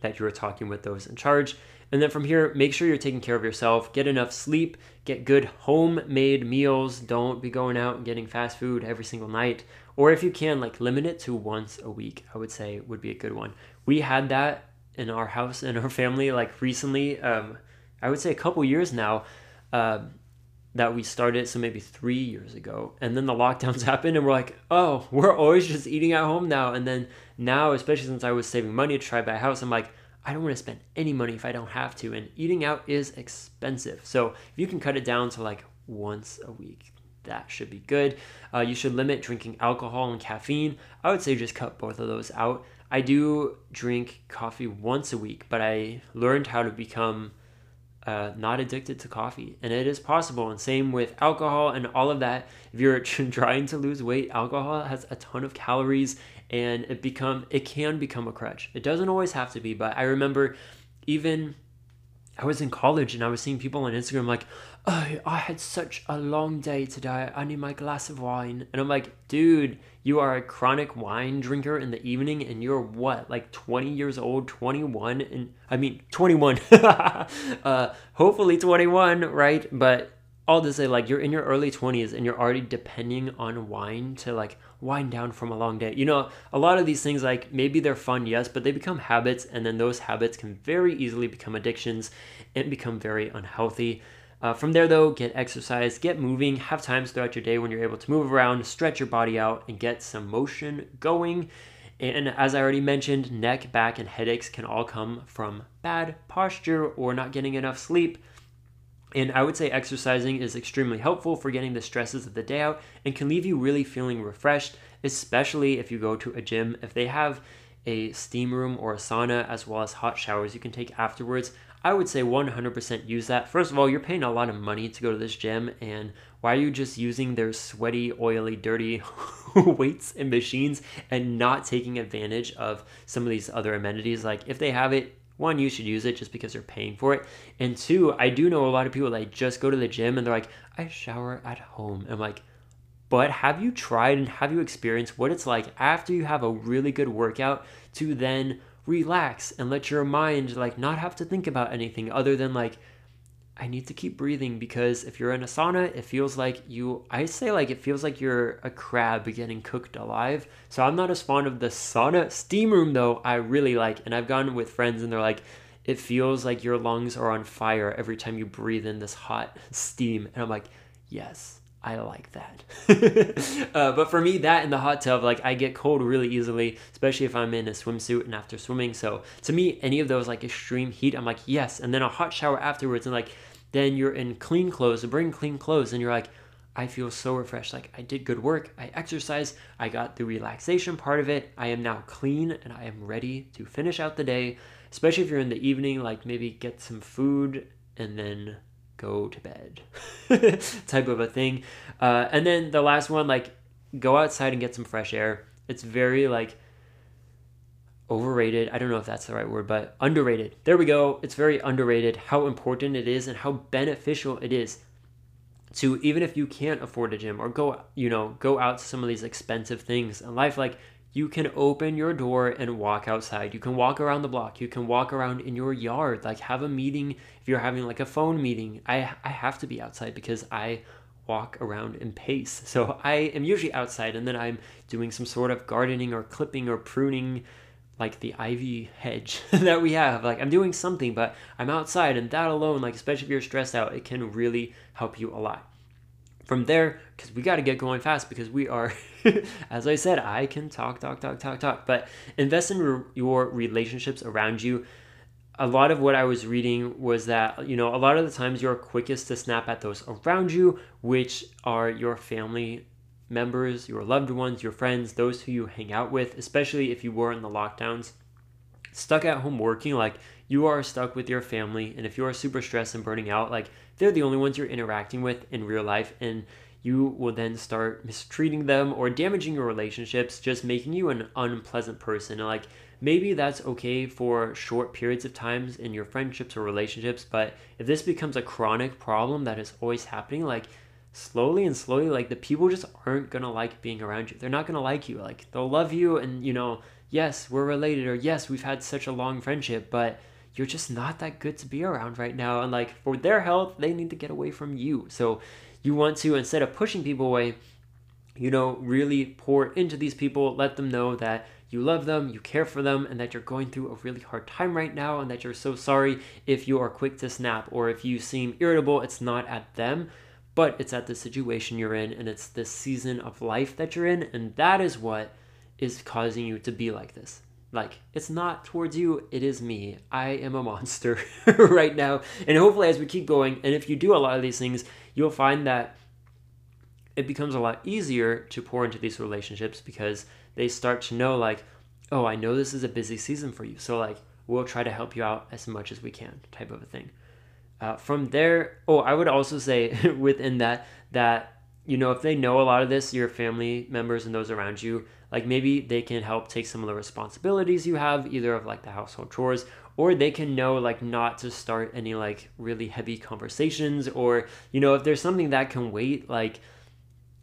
that you are talking with those in charge and then from here, make sure you're taking care of yourself. Get enough sleep. Get good homemade meals. Don't be going out and getting fast food every single night. Or if you can, like limit it to once a week, I would say would be a good one. We had that in our house and our family like recently um i would say a couple years now uh, that we started so maybe three years ago and then the lockdowns happened and we're like oh we're always just eating at home now and then now especially since i was saving money to try buy a house i'm like i don't want to spend any money if i don't have to and eating out is expensive. So if you can cut it down to like once a week that should be good. Uh, you should limit drinking alcohol and caffeine. I would say just cut both of those out. I do drink coffee once a week but i learned how to become uh, not addicted to coffee. And it is possible. And same with alcohol and all of that. If you're trying to lose weight, alcohol has a ton of calories and it become it can become a crutch. It doesn't always have to be, but I remember even I was in college and I was seeing people on Instagram like, oh, I had such a long day today. I need my glass of wine. And I'm like, dude, you are a chronic wine drinker in the evening and you're what, like 20 years old, 21? And I mean, 21. uh, hopefully 21, right? But all to say, like, you're in your early 20s and you're already depending on wine to like wind down from a long day. You know, a lot of these things, like, maybe they're fun, yes, but they become habits. And then those habits can very easily become addictions and become very unhealthy. Uh, from there, though, get exercise, get moving, have times throughout your day when you're able to move around, stretch your body out, and get some motion going. And as I already mentioned, neck, back, and headaches can all come from bad posture or not getting enough sleep. And I would say exercising is extremely helpful for getting the stresses of the day out and can leave you really feeling refreshed, especially if you go to a gym. If they have a steam room or a sauna as well as hot showers you can take afterwards, I would say 100% use that. First of all, you're paying a lot of money to go to this gym, and why are you just using their sweaty, oily, dirty weights and machines and not taking advantage of some of these other amenities? Like, if they have it, one, you should use it just because you're paying for it. And two, I do know a lot of people that just go to the gym and they're like, I shower at home. I'm like, but have you tried and have you experienced what it's like after you have a really good workout to then relax and let your mind like not have to think about anything other than like I need to keep breathing because if you're in a sauna, it feels like you, I say like it feels like you're a crab getting cooked alive. So I'm not as fond of the sauna. Steam room though, I really like. And I've gone with friends and they're like, it feels like your lungs are on fire every time you breathe in this hot steam. And I'm like, yes, I like that. uh, but for me, that in the hot tub, like I get cold really easily, especially if I'm in a swimsuit and after swimming. So to me, any of those like extreme heat, I'm like, yes. And then a hot shower afterwards, and like, then you're in clean clothes, bring clean clothes, and you're like, I feel so refreshed. Like I did good work, I exercised, I got the relaxation part of it. I am now clean and I am ready to finish out the day, especially if you're in the evening, like maybe get some food and then go to bed type of a thing. Uh, and then the last one, like go outside and get some fresh air. It's very like overrated. I don't know if that's the right word, but underrated. There we go. It's very underrated how important it is and how beneficial it is to even if you can't afford a gym or go, you know, go out to some of these expensive things in life like you can open your door and walk outside. You can walk around the block. You can walk around in your yard. Like have a meeting if you're having like a phone meeting. I I have to be outside because I walk around and pace. So I am usually outside and then I'm doing some sort of gardening or clipping or pruning like the ivy hedge that we have. Like I'm doing something, but I'm outside and that alone, like especially if you're stressed out, it can really help you a lot from there, because we got to get going fast because we are, as I said, I can talk, talk, talk, talk, talk. But invest in re- your relationships around you. A lot of what I was reading was that, you know, a lot of the times you're quickest to snap at those around you, which are your family members, your loved ones, your friends, those who you hang out with, especially if you were in the lockdowns. Stuck at home working, like you are stuck with your family. And if you are super stressed and burning out, like they're the only ones you're interacting with in real life. And you will then start mistreating them or damaging your relationships, just making you an unpleasant person. Like maybe that's okay for short periods of times in your friendships or relationships, but if this becomes a chronic problem that is always happening, like slowly and slowly, like the people just aren't gonna like being around you. They're not gonna like you. Like they'll love you and you know, yes, we're related or yes, we've had such a long friendship, but you're just not that good to be around right now. And like for their health, they need to get away from you. So you want to, instead of pushing people away, you know, really pour into these people, let them know that you love them, you care for them, and that you're going through a really hard time right now, and that you're so sorry if you are quick to snap or if you seem irritable. It's not at them, but it's at the situation you're in, and it's the season of life that you're in, and that is what is causing you to be like this. Like, it's not towards you, it is me. I am a monster right now. And hopefully, as we keep going, and if you do a lot of these things, you'll find that it becomes a lot easier to pour into these relationships because they start to know, like, oh, I know this is a busy season for you. So, like, we'll try to help you out as much as we can, type of a thing. Uh, from there, oh, I would also say within that, that, you know, if they know a lot of this, your family members and those around you, like maybe they can help take some of the responsibilities you have, either of like the household chores, or they can know like not to start any like really heavy conversations, or, you know, if there's something that can wait, like,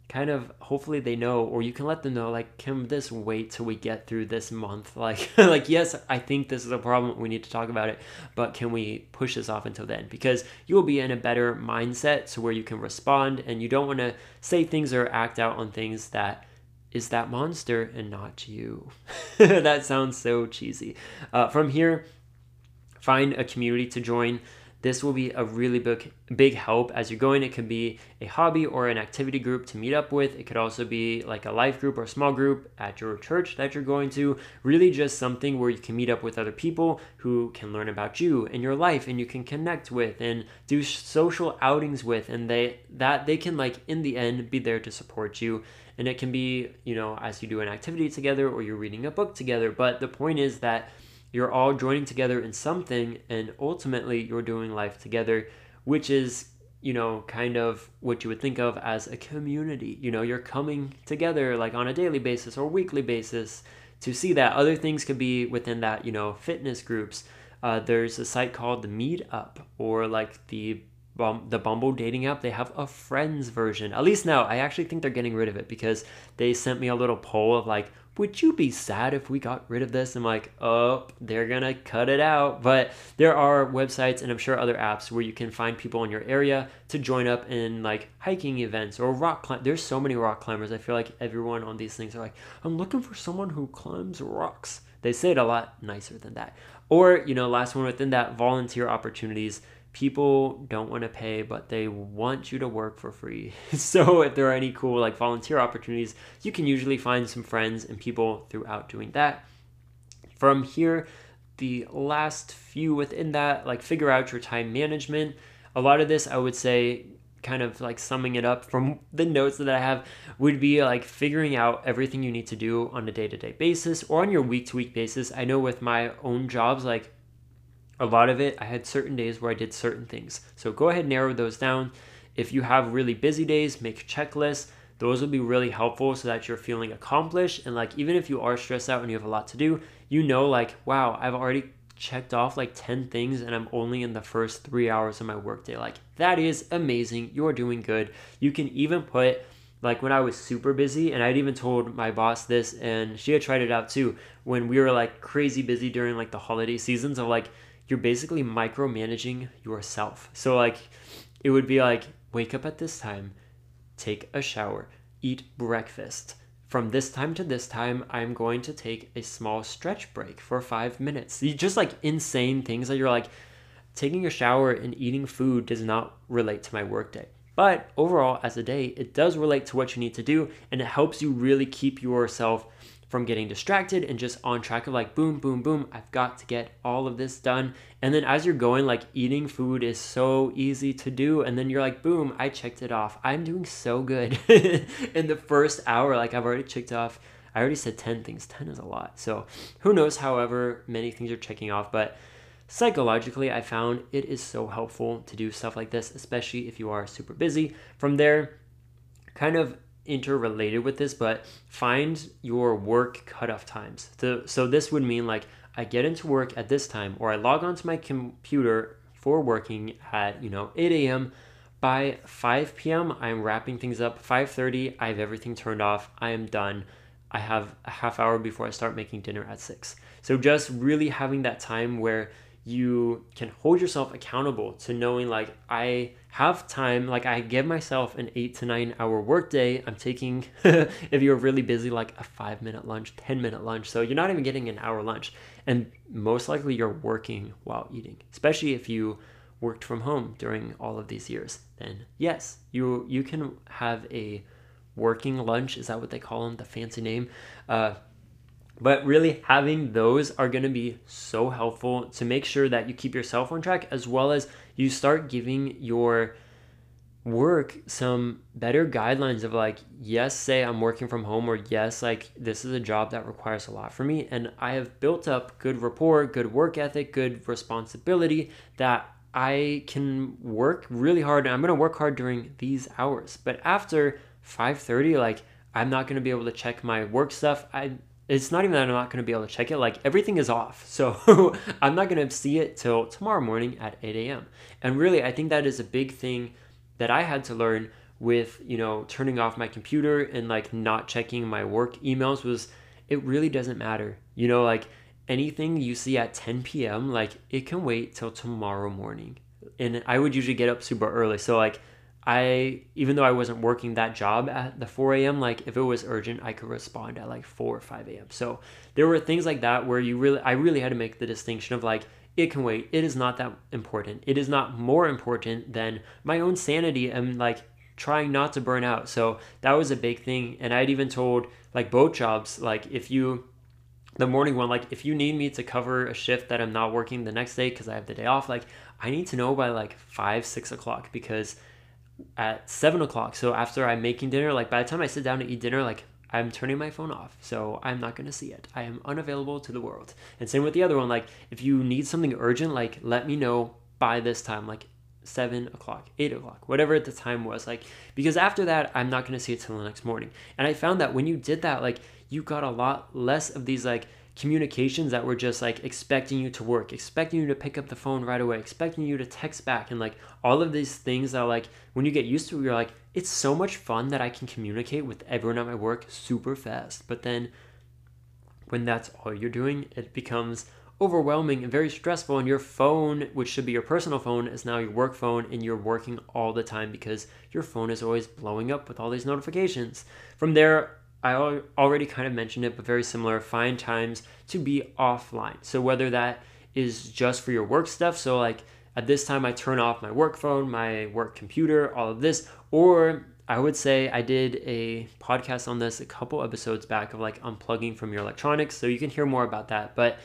kind of hopefully they know or you can let them know like can this wait till we get through this month? Like like yes i think this is a problem. We need to talk about it. But can we push this off until then? Because you'll be in a better mindset to where you can respond and you don't want to say things or act out on things that is that monster and not you. That sounds so cheesy. Uh, from here find a community to join this will be a really big big help as you're going. It could be a hobby or an activity group to meet up with. It could also be like a life group or a small group at your church that you're going to. Really just something where you can meet up with other people who can learn about you and your life and you can connect with and do social outings with and they that they can like in the end be there to support you and it can be, you know, as you do an activity together or you're reading a book together, but the point is that you're all joining together in something and ultimately you're doing life together which is you know kind of what you would think of as a community. You know you're coming together like on a daily basis or weekly basis to see that. Other things could be within that you know fitness groups. Uh, there's a site called the meetup or like the the Bumble dating app, they have a friends version. At least now, I actually think they're getting rid of it because they sent me a little poll of like, would you be sad if we got rid of this? I'm like, oh, they're gonna cut it out. But there are websites and I'm sure other apps where you can find people in your area to join up in like hiking events or rock climb. There's so many rock climbers. I feel like everyone on these things are like, I'm looking for someone who climbs rocks. They say it a lot nicer than that. Or, you know, last one within that volunteer opportunities people don't want to pay, but they want you to work for free. so if there are any cool like volunteer opportunities, you can usually find some friends and people throughout doing that. From here, the last few within that, like figure out your time management. A lot of this, I would say, kind of like summing it up from the notes that I have, would be like figuring out everything you need to do on a day to day basis or on your week to week basis. I know with my own jobs, like a lot of it, I had certain days where I did certain things. So go ahead and narrow those down. If you have really busy days, make checklists. Those will be really helpful so that you're feeling accomplished. And like, even if you are stressed out and you have a lot to do, you know, like, wow, I've already checked off like 10 things and I'm only in the first three hours of my workday. Like, that is amazing. You're doing good. You can even put, like, when I was super busy, and I'd even told my boss this, and she had tried it out too, when we were like crazy busy during like the holiday seasons of like, you're basically micromanaging yourself. So like it would be like wake up at this time, take a shower, eat breakfast. From this time to this time, I'm going to take a small stretch break for 5 minutes. Just like insane things that you're like taking a shower and eating food does not relate to my workday. But overall, as a day, it does relate to what you need to do and it helps you really keep yourself from getting distracted and just on track of like boom boom boom i've got to get all of this done. And then as you're going like eating food is so easy to do and then you're like boom i checked it off. I'm doing so good. In the first hour like i've already checked off. I already said 10 things. 10 is a lot. So who knows however many things you're checking off but psychologically i found it is so helpful to do stuff like this especially if you are super busy. From there kind of interrelated with this, but find your work cutoff times. So, so this would mean like I get into work at this time, or I log onto my computer for working at you know 8 a.m. By 5 p.m., I'm wrapping things up. 5:30, I have everything turned off. I am done. I have a half hour before I start making dinner at 6. So just really having that time where you can hold yourself accountable to knowing like I have time, like I give myself an eight to nine hour workday. I'm taking, if you're really busy, like a five minute lunch, 10 minute lunch. So you're not even getting an hour lunch. And most likely you're working while eating, especially if you worked from home during all of these years. Then yes, you you can have a working lunch. Is that what they call them? The fancy name. Uh, but really, having those are going to be so helpful to make sure that you keep yourself on track as well as you start giving your work some better guidelines of like, yes, say I'm working from home, or yes, like this is a job that requires a lot for me. And I have built up good rapport, good work ethic, good responsibility that I can work really hard and I'm going to work hard during these hours. But after 5:30 like I'm not going to be able to check my work stuff. I it's not even that I'm not going to be able to check it. Like everything is off. So I'm not going to see it till tomorrow morning at 8 a.m. And really, I think that is a big thing that I had to learn with, you know, turning off my computer and like not checking my work emails was it really doesn't matter. You know, like anything you see at 10 p.m., like it can wait till tomorrow morning. And I would usually get up super early. So like I even though I wasn't working that job at the 4 a.m., like if it was urgent, I could respond at like 4 or 5 a.m. So there were things like that where you really I really had to make the distinction of like it can wait. It is not that important. It is not more important than my own sanity and like trying not to burn out. So that was a big thing. And I'd even told like both jobs, like if you the morning one, like if you need me to cover a shift that I'm not working the next day because I have the day off, like I need to know by like five, six o'clock because at seven o'clock. So after I'm making dinner, like by the time I sit down to eat dinner, like I'm turning my phone off. So I'm not gonna see it. I am unavailable to the world. And same with the other one. Like if you need something urgent, like let me know by this time, like seven o'clock, eight o'clock, whatever the time was. Like because after that, I'm not gonna see it till the next morning. And I found that when you did that, like you got a lot less of these like communications that were just like expecting you to work, expecting you to pick up the phone right away, expecting you to text back, and like all of these things that like when you get used to it, you're like, it's so much fun that I can communicate with everyone at my work super fast. But then when that's all you're doing, it becomes overwhelming and very stressful. And your phone, which should be your personal phone, is now your work phone, and you're working all the time because your phone is always blowing up with all these notifications. From there, I already kind of mentioned it, but very similar. Find times to be offline. So whether that is just for your work stuff, so like at this time I turn off my work phone, my work computer, all of this, or I would say I did a podcast on this a couple episodes back of like unplugging from your electronics, so you can hear more about that. But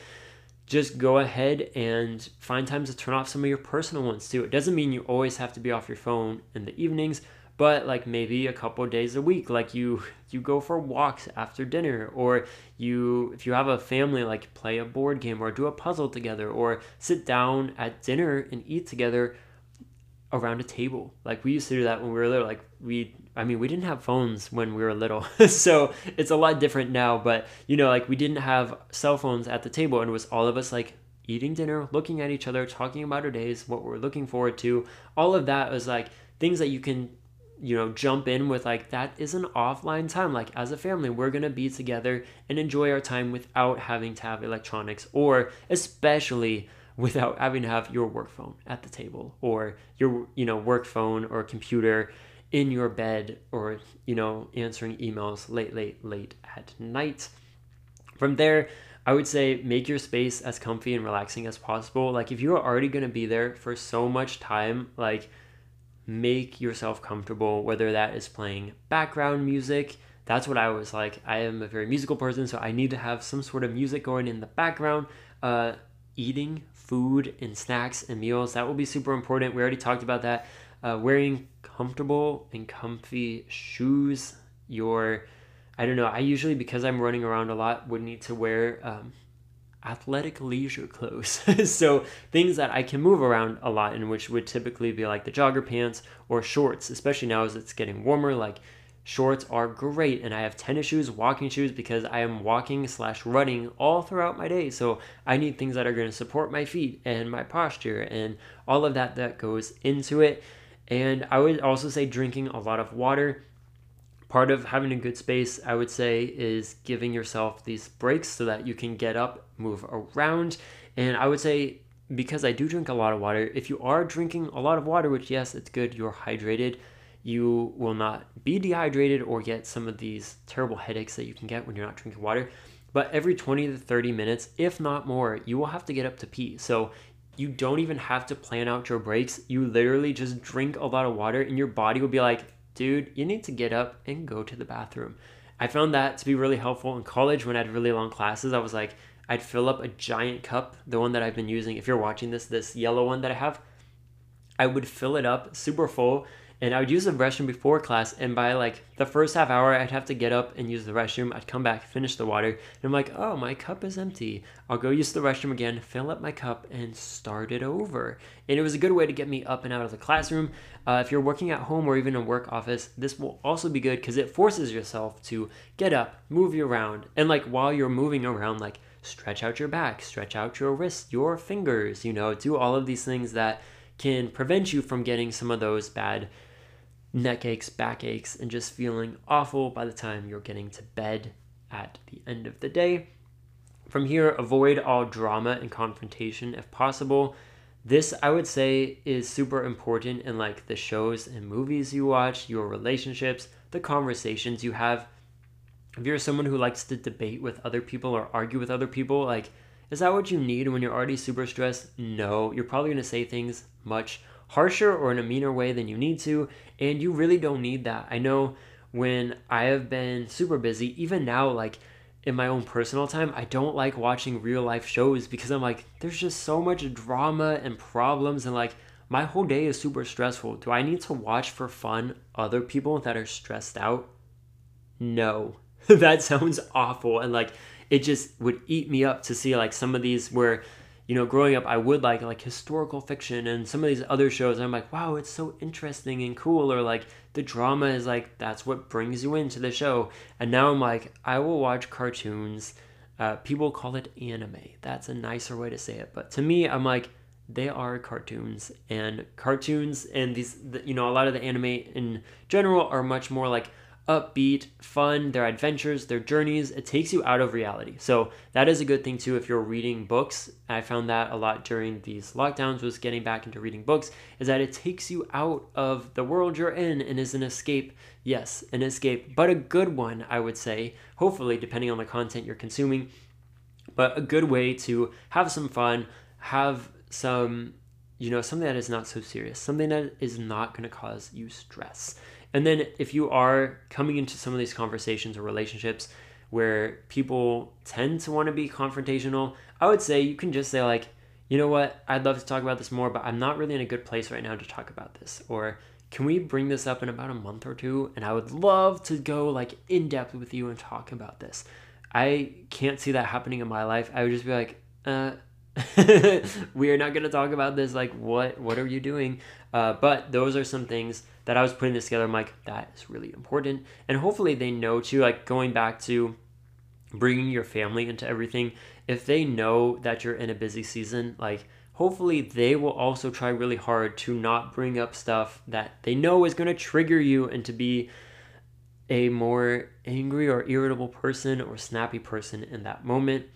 just go ahead and find times to turn off some of your personal ones too. It doesn't mean you always have to be off your phone in the evenings, but like maybe a couple days a week like you you go for walks after dinner or you if you have a family like play a board game or do a puzzle together or sit down at dinner and eat together around a table. Like we used to do that when we were little like we i mean we didn't have phones when we were little so it's a lot different now but you know like we didn't have cell phones at the table and it was all of us like eating dinner looking at each other talking about our days what we're looking forward to all of that was like things that you can you know, jump in with like that is an offline time. Like as a family, we're gonna be together and enjoy our time without having to have electronics, or especially without having to have your work phone at the table or your you know work phone or computer in your bed or you know answering emails late late late at night from there i would say make your space as comfy and relaxing as possible like if you are already going to be there for so much time like make yourself comfortable, whether that is playing background music. That's what I was like. I am a very musical person, so I need to have some sort of music going in the background. Uh, eating food and snacks and meals, that will be super important. We already talked about that. Uh, wearing comfortable and comfy shoes. Your, I don't know, I usually, because I'm running around a lot, would need to wear um, athletic leisure clothes. so things that I can move around a lot in which would typically be like the jogger pants or shorts, especially now as it's getting warmer, like shorts are great and I have tennis shoes, walking shoes because I am walking slash running all throughout my day. So I need things that are going to support my feet and my posture and all of that that goes into it. And I would also say drinking a lot of water part of having a good space, I would say, is giving yourself these breaks so that you can get up, move around. And I would say because I do drink a lot of water, if you are drinking a lot of water, which yes, it's good, you're hydrated, you will not be dehydrated or get some of these terrible headaches that you can get when you're not drinking water. But every 20 to 30 minutes, if not more, you will have to get up to pee. So you don't even have to plan out your breaks. You literally just drink a lot of water, and your body will be like, dude, you need to get up and go to the bathroom. I found that to be really helpful in college when I had really long classes. I was like, I'd fill up a giant cup, the one that I've been using. If you're watching this, this yellow one that I have, I would fill it up super full and I would use the restroom before class. And by like the first half hour, I'd have to get up and use the restroom. I'd come back, finish the water, and I'm like, oh, my cup is empty. I'll go use the restroom again, fill up my cup, and start it over. And it was a good way to get me up and out of the classroom. Uh, if you're working at home or even a work office, this will also be good because it forces yourself to get up, move you around, and like while you're moving around, like stretch out your back, stretch out your wrists, your fingers, you know, do all of these things that can prevent you from getting some of those bad neck aches, back aches, and just feeling awful by the time you're getting to bed at the end of the day. From here, avoid all drama and confrontation if possible. This, I would say, is super important in like the shows and movies you watch, your relationships, the conversations you have if you're someone who likes to debate with other people or argue with other people, like, is that what you need when you're already super stressed? No, you're probably going to say things much harsher or in a meaner way than you need to, and you really don't need that. I know when I have been super busy, even now, like in my own personal time, I don't like watching real life shows because I'm like, there's just so much drama and problems, and like, my whole day is super stressful. Do I need to watch for fun other people that are stressed out? No. that sounds awful and like it just would eat me up to see like some of these where you know growing up i would like like historical fiction and some of these other shows i'm like wow it's so interesting and cool or like the drama is like that's what brings you into the show. And now i'm like i will watch cartoons uh, people call it anime. That's a nicer way to say it. But to me i'm like they are cartoons and cartoons and these you know a lot of the anime in general are much more like upbeat, fun, their adventures, their journeys. It takes you out of reality. So that is a good thing too if you're reading books. I found that a lot during these lockdowns was getting back into reading books is that it takes you out of the world you're in and is an escape. Yes, an escape, but a good one, I would say. Hopefully, depending on the content you're consuming, but a good way to have some fun, have some you know, something that is not so serious, something that is not going to cause you stress. And then if you are coming into some of these conversations or relationships where people tend to want to be confrontational, I would say you can just say like, you know what, I'd love to talk about this more, but I'm not really in a good place right now to talk about this. Or can we bring this up in about a month or two? And I would love to go like in depth with you and talk about this. I can't see that happening in my life. I would just be like, uh, we are not going to talk about this. Like, what what are you doing? Uh, but those are some things that I was putting this together. I'm like, that is really important, and hopefully they know too. Like going back to bringing your family into everything. If they know that you're in a busy season, like hopefully they will also try really hard to not bring up stuff that they know is going to trigger you and to be a more angry or irritable person or snappy person in that moment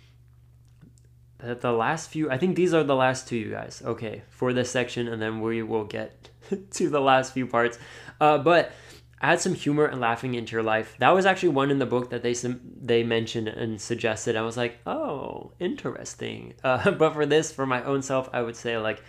the, last few, I think these are the last two, you guys. Okay, for this section, and then we will get to the last few parts. Uh, but add some humor and laughing into your life. That was actually one in the book that they they mentioned and suggested. I was like, oh, interesting. Uh, but for this, for my own self, I would say like,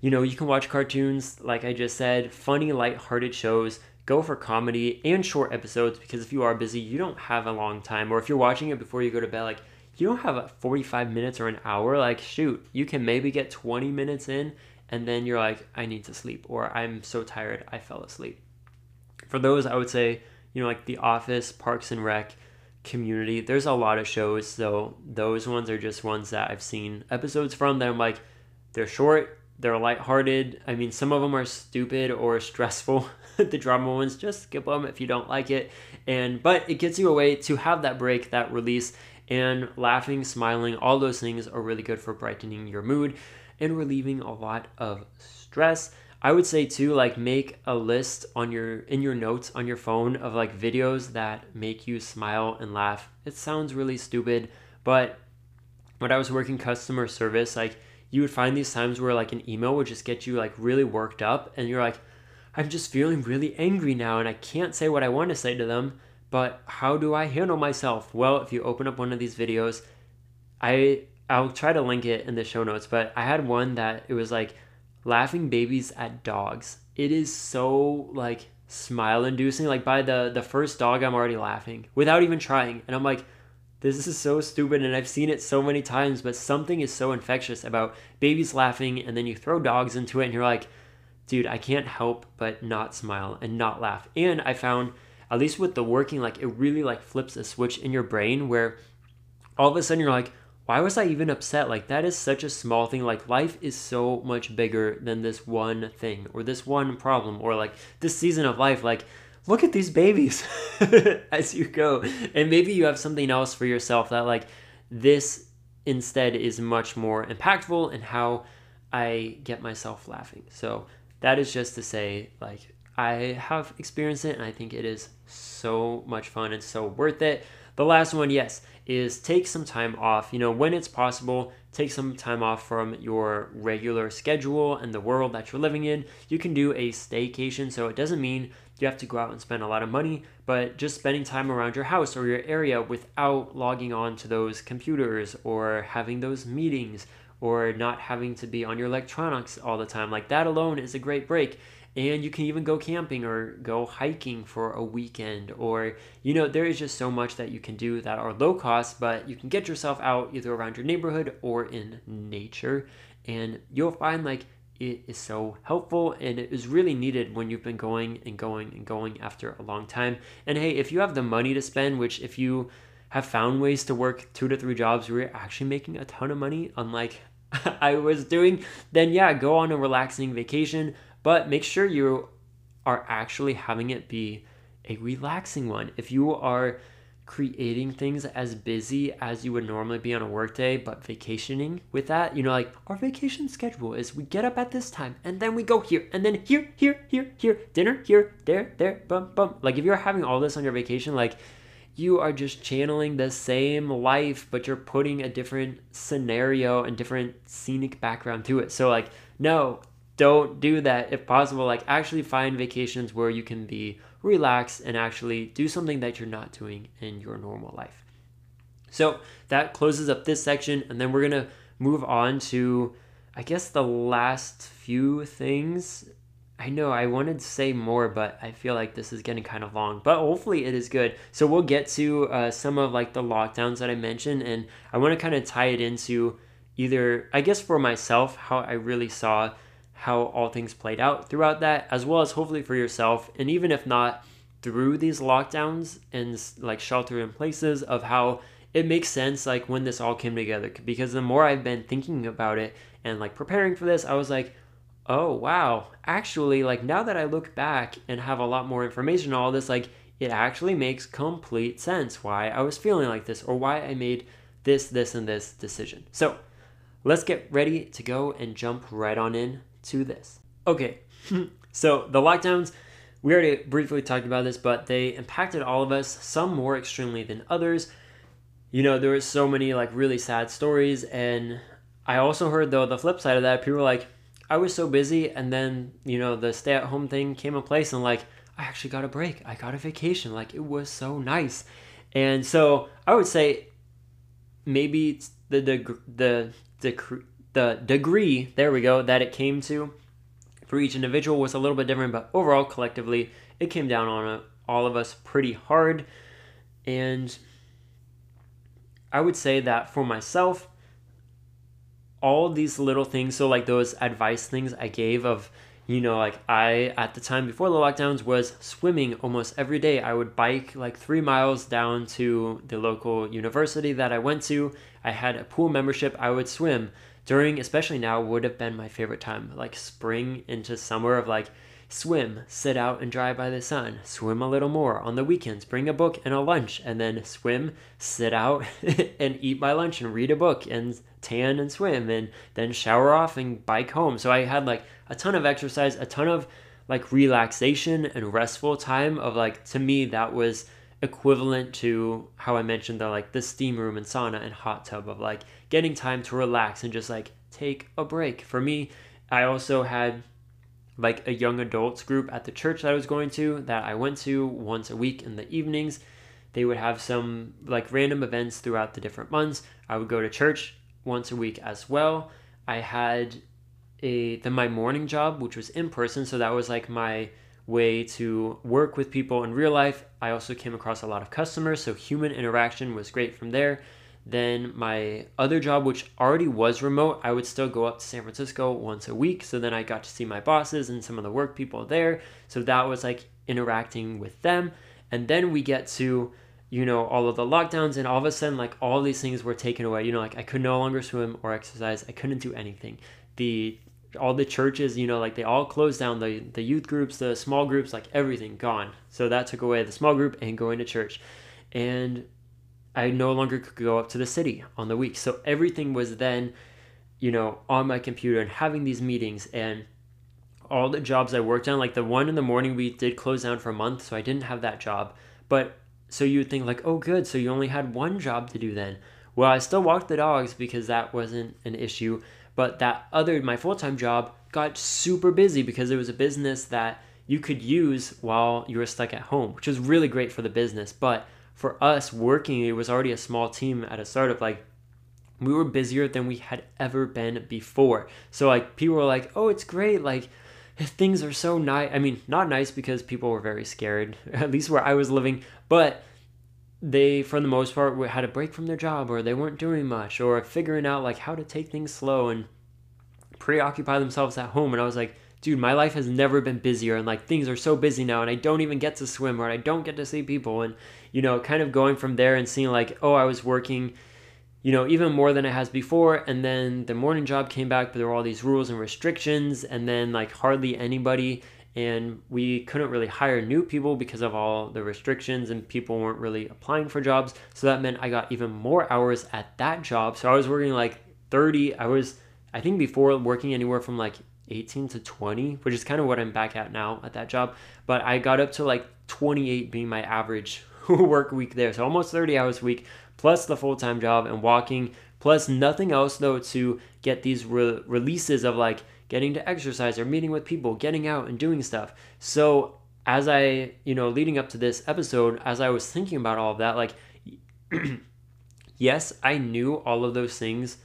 you know, you can watch cartoons, like I just said, funny, light-hearted shows. Go for comedy and short episodes because if you are busy, you don't have a long time. Or if you're watching it before you go to bed, like you don't have 45 minutes or an hour. Like, shoot, you can maybe get 20 minutes in and then you're like, I need to sleep, or I'm so tired, I fell asleep. For those, I would say, you know, like The Office, Parks and Rec, Community, there's a lot of shows. So those ones are just ones that I've seen episodes from that I'm like, they're short, they're lighthearted. I mean, some of them are stupid or stressful. the drama ones, just skip them if you don't like it. And but it gets you away to have that break, that release, and laughing, smiling, all those things are really good for brightening your mood and relieving a lot of stress. I would say too, like make a list on your in your notes on your phone of like videos that make you smile and laugh. It sounds really stupid, but when I was working customer service, like you would find these times where like an email would just get you like really worked up and you're like, I'm just feeling really angry now and I can't say what I want to say to them, but how do I handle myself? Well, if you open up one of these videos, I I'll try to link it in the show notes, but I had one that it was like laughing babies at dogs. It is so like smile inducing. Like by the the first dog I'm already laughing without even trying. And I'm like this is so stupid and I've seen it so many times, but something is so infectious about babies laughing and then you throw dogs into it and you're like, dude, I can't help but not smile and not laugh. And I found at least with the working like it really like flips a switch in your brain where all of a sudden you're like, why was I even upset? Like, that is such a small thing. Like, life is so much bigger than this one thing or this one problem or like this season of life. Like, look at these babies as you go. And maybe you have something else for yourself that, like, this instead is much more impactful in how I get myself laughing. So, that is just to say, like, I have experienced it and I think it is so much fun and so worth it. The last one, yes, is take some time off. You know, when it's possible, take some time off from your regular schedule and the world that you're living in. You can do a staycation, so it doesn't mean you have to go out and spend a lot of money, but just spending time around your house or your area without logging on to those computers or having those meetings or not having to be on your electronics all the time. Like that alone is a great break and you can even go camping or go hiking for a weekend or you know there is just so much that you can do that are low cost but you can get yourself out either around your neighborhood or in nature. And you'll find like it is so helpful and it is really needed when you've been going and going and going after a long time. And hey if you have the money to spend which if you have found ways to work two to three jobs where you're actually making a ton of money unlike I was doing, then yeah, go on a relaxing vacation but make sure you are actually having it be a relaxing one. If you are creating things as busy as you would normally be on a workday, but vacationing with that, you know, like our vacation schedule is we get up at this time and then we go here and then here, here, here, here, dinner, here, there, there, bum, bum. Like if you're having all this on your vacation, like you are just channeling the same life, but you're putting a different scenario and different scenic background to it. So, like, no, don't do that if possible. Like, actually find vacations where you can be relaxed and actually do something that you're not doing in your normal life. So, that closes up this section, and then we're to move on to, I guess, the last few things. I know I wanted to say more, but I feel like this is getting kind of long. But hopefully it is good. So we'll get to uh, some of like the lockdowns that I mentioned, and I want to kind of tie it into either, I guess, for myself, how I really saw how all things played out throughout that, as well as hopefully for yourself. And even if not through these lockdowns and like shelter in places, of how it makes sense like when this all came together. Because the more I've been thinking about it and like preparing for this, I was like, oh wow, actually, like now that I look back and have a lot more information on all this, like it actually makes complete sense why I was feeling like this or why I made this, this, and this decision. So let's get ready to go and jump right on in to this. Okay, so the lockdowns, we already briefly talked about this, but they impacted all of us, some more extremely than others. You know, there were so many like really sad stories, and I also heard though the flip side of that, people were like, I was so busy, and then you know the stay at home thing came in place, and like I actually got a break, I got a vacation, like it was so nice, and so I would say maybe the the the, the the degree, there we go, that it came to for each individual was a little bit different, but overall, collectively, it came down on uh, all of us pretty hard. And I would say that for myself, all these little things, so like those advice things I gave of, you know, like I, at the time before the lockdowns, was swimming almost every day. I would bike like three miles down to the local university that I went to. I had a pool membership. I would swim during especially now would have been my favorite time like spring into summer of like swim sit out and dry by the sun swim a little more on the weekends bring a book and a lunch and then swim sit out and eat my lunch and read a book and tan and swim and then shower off and bike home. So i had like a ton of exercise a ton of like relaxation and restful time of like to me that was equivalent to how I mentioned the like the steam room and sauna and hot tub of like getting time to relax and just like take a break. For me, I also had like a young adults group at the church that I was going to that I went to once a week in the evenings. They would have some like random events throughout the different months. I would go to church once a week as well. I had a then my morning job, which was in person, so that was like my way to work with people in real life. I also came across a lot of customers, so human interaction was great from there. Then my other job, which already was remote, I would still go up to San Francisco once a week. So then I got to see my bosses and some of the work people there. So that was like interacting with them. And then we get to, you know, all of the lockdowns, and all of a sudden, like all these things were taken away. You know, like I could no longer swim or exercise, I couldn't do anything. The all the churches, you know, like they all closed down the the youth groups, the small groups, like everything gone. So that took away the small group and going to church. And I no longer could go up to the city on the week. So everything was then, you know, on my computer and having these meetings and all the jobs I worked on, like the one in the morning we did close down for a month, so I didn't have that job. But so you would think like, oh good, so you only had one job to do then. Well, I still walked the dogs because that wasn't an issue, but that other my full-time job got super busy because it was a business that you could use while you were stuck at home, which was really great for the business, but for us working, it was already a small team at a startup. Like we were busier than we had ever been before. So like people were like, "Oh, it's great." Like things are so nice. I mean, not nice because people were very scared, at least where I was living, but they for the most part had a break from their job or they weren't doing much or figuring out like how to take things slow and preoccupy themselves at home and I was like, dude, my life has never been busier and like things are so busy now and I don't even get to swim or I don't get to see people and you know, kind of going from there and seeing like, oh, I was working, you know, even more than it has before and then the morning job came back but there were all these rules and restrictions and then like hardly anybody and we couldn't really hire new people because of all the restrictions and people weren't really applying for jobs. So that meant I got even more hours at that job. So I was working like 30 I was I think before working anywhere from like 18 to 20, which is kind of what I'm back at now at that job. But I got up to like 28 being my average work week there. So almost 30 hours a week, plus the full time job and walking, plus nothing else though to get these re- releases of like getting to exercise or meeting with people, getting out and doing stuff. So as I, you know, leading up to this episode, as I was thinking about all of that, like, yes, I knew all of those things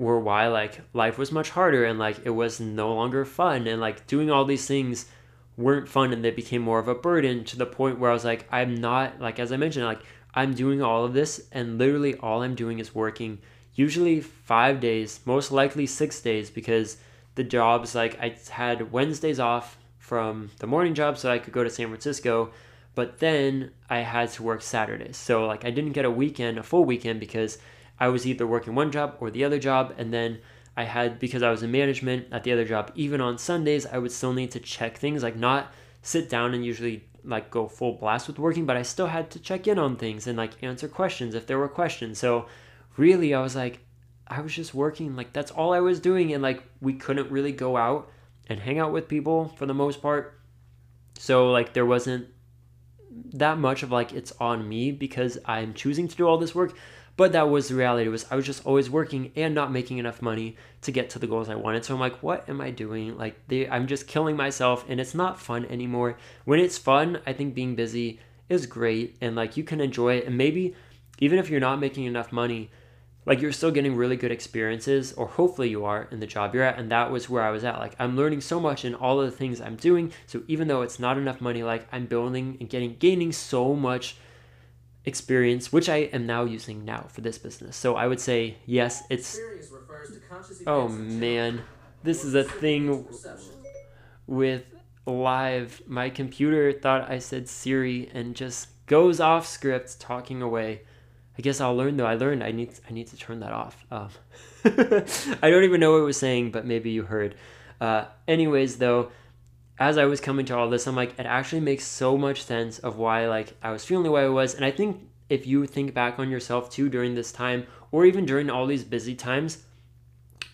were why like life was much harder and like it was no longer fun. And like doing all these things weren't fun and they became more of a burden to the point where I was like I'm not like as I mentioned like I'm doing all of this and literally all I'm doing is working usually 5 days most likely 6 days because the jobs like I had Wednesdays off from the morning job so I could go to San Francisco but then I had to work Saturdays. So like I didn't get a weekend a full weekend because I was either working one job or the other job, and then I had because I was in management at the other job. Even on Sundays, I would still need to check things, like not sit down and usually like go full blast with working, but I still had to check in on things and like answer questions if there were questions. So really, I was like, I was just working. Like that's all I was doing, and like we couldn't really go out and hang out with people for the most part. So like there wasn't that much of like it's on me because I'm choosing to do all this work but that was the reality was I was just always working and not making enough money to get to the goals I wanted. So I'm like, what am I doing? Like they, I'm just killing myself and it's not fun anymore. When it's fun, I think being busy is great and like you can enjoy it and maybe even if you're not making enough money, like you're still getting really good experiences or hopefully you are in the job you're at and that was where i was at like i'm learning so much in all of the things i'm doing so even though it's not enough money like i'm building and getting gaining so much experience, which I am now using now for this business. So I would say yes, it's. Oh man, this is a thing with live. My computer thought I said Siri and just goes off script, talking away. I guess I'll learn though. I learned I need I need to turn that off. Um, I don't even know what it was saying, but maybe you heard. Uh, anyways, though, as I was coming to all this, I'm like, it actually makes so much sense of why like I was feeling the way I was. And I think if you think back on yourself too during this time, or even during all these busy times,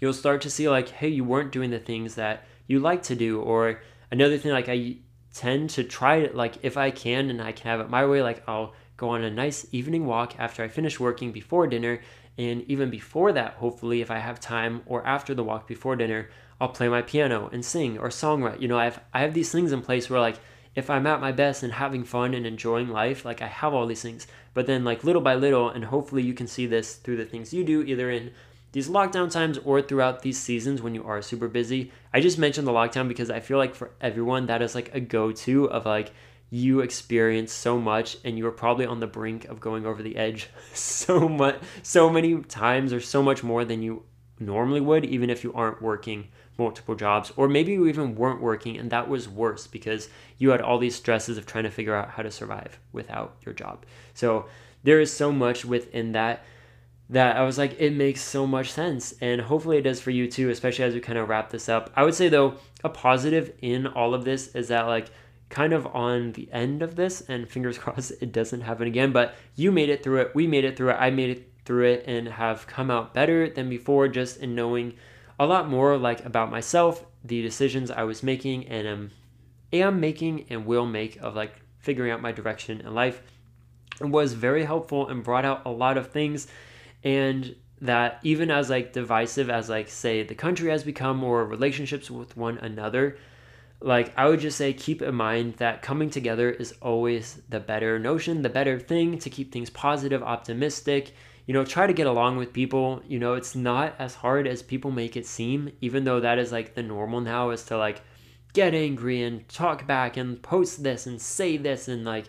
you'll start to see like, hey, you weren't doing the things that you like to do. Or another thing, like I tend to try it like if I can and I can have it my way, like I'll go on a nice evening walk after I finish working before dinner. And even before that, hopefully, if I have time or after the walk before dinner, I'll play my piano and sing or songwrite. You know, I have I have these things in place where like if I'm at my best and having fun and enjoying life, like I have all these things. But then like little by little, and hopefully you can see this through the things you do, either in these lockdown times or throughout these seasons when you are super busy. I just mentioned the lockdown because I feel like for everyone that is like a go-to of like you experience so much and you are probably on the brink of going over the edge so much so many times or so much more than you normally would even if you aren't working multiple jobs or maybe you even weren't working and that was worse because you had all these stresses of trying to figure out how to survive without your job so there is so much within that that I was like, it makes so much sense. And hopefully it does for you too, especially as we kind of wrap this up. I would say, though, a positive in all of this is that, like, kind of on the end of this, and fingers crossed it doesn't happen again, but you made it through it. We made it through it. I made it through it and have come out better than before just in knowing a lot more, like, about myself, the decisions I was making and am, am making and will make of, like, figuring out my direction in life. It was very helpful and brought out a lot of things and that even as like divisive as like say the country has become or relationships with one another like i would just say keep in mind that coming together is always the better notion the better thing to keep things positive optimistic you know try to get along with people you know it's not as hard as people make it seem even though that is like the normal now is to like get angry and talk back and post this and say this and like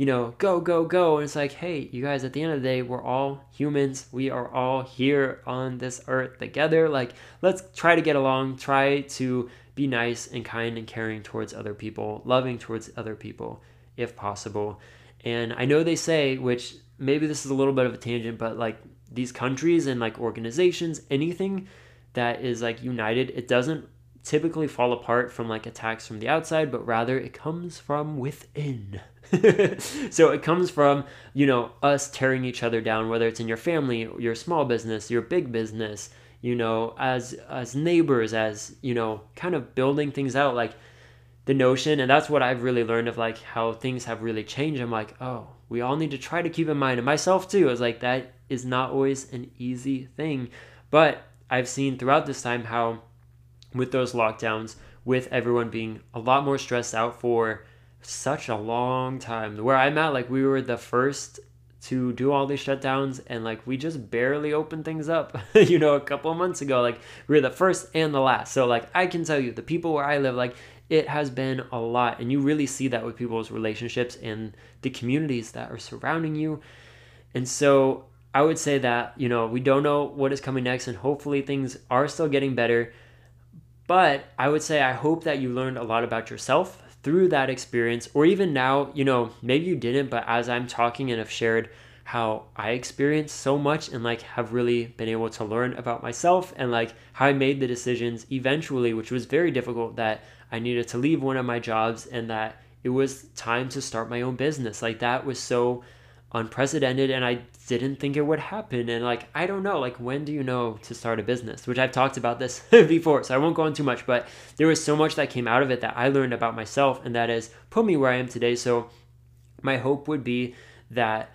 you know, go, go, go. And it's like, hey, you guys, at the end of the day, we're all humans. We are all here on this earth together. Like, let's try to get along, try to be nice and kind and caring towards other people, loving towards other people if possible. And I know they say, which maybe this is a little bit of a tangent, but like these countries and like organizations, anything that is like united, it doesn't typically fall apart from like attacks from the outside, but rather it comes from within. so it comes from, you know, us tearing each other down, whether it's in your family, your small business, your big business, you know, as as neighbors, as, you know, kind of building things out like the notion and that's what I've really learned of like how things have really changed. I'm like, oh, we all need to try to keep in mind and myself too. is like that is not always an easy thing. But I've seen throughout this time how with those lockdowns, with everyone being a lot more stressed out for such a long time. Where I'm at, like we were the first to do all these shutdowns and like we just barely opened things up you know a couple months ago like we were the first and the last so like i can tell you the people where i live like it has been a lot and you really see that with people's relationships and the communities that are surrounding you. And so i would say that you know we don't know what is coming next and hopefully things are still getting better. But i would say i hope that you learned a lot about yourself through that experience, or even now, you know, maybe you didn't, but as I'm talking and have shared how I experienced so much and like have really been able to learn about myself and like how I made the decisions eventually, which was very difficult, that I needed to leave one of my jobs and that it was time to start my own business. Like that was so unprecedented and I didn't think it would happen. And like, I don't know, like, when do you know to start a business? Which I've talked about this before, so I won't go on too much, but there was so much that came out of it that I learned about myself, and that has put me where I am today. So, my hope would be that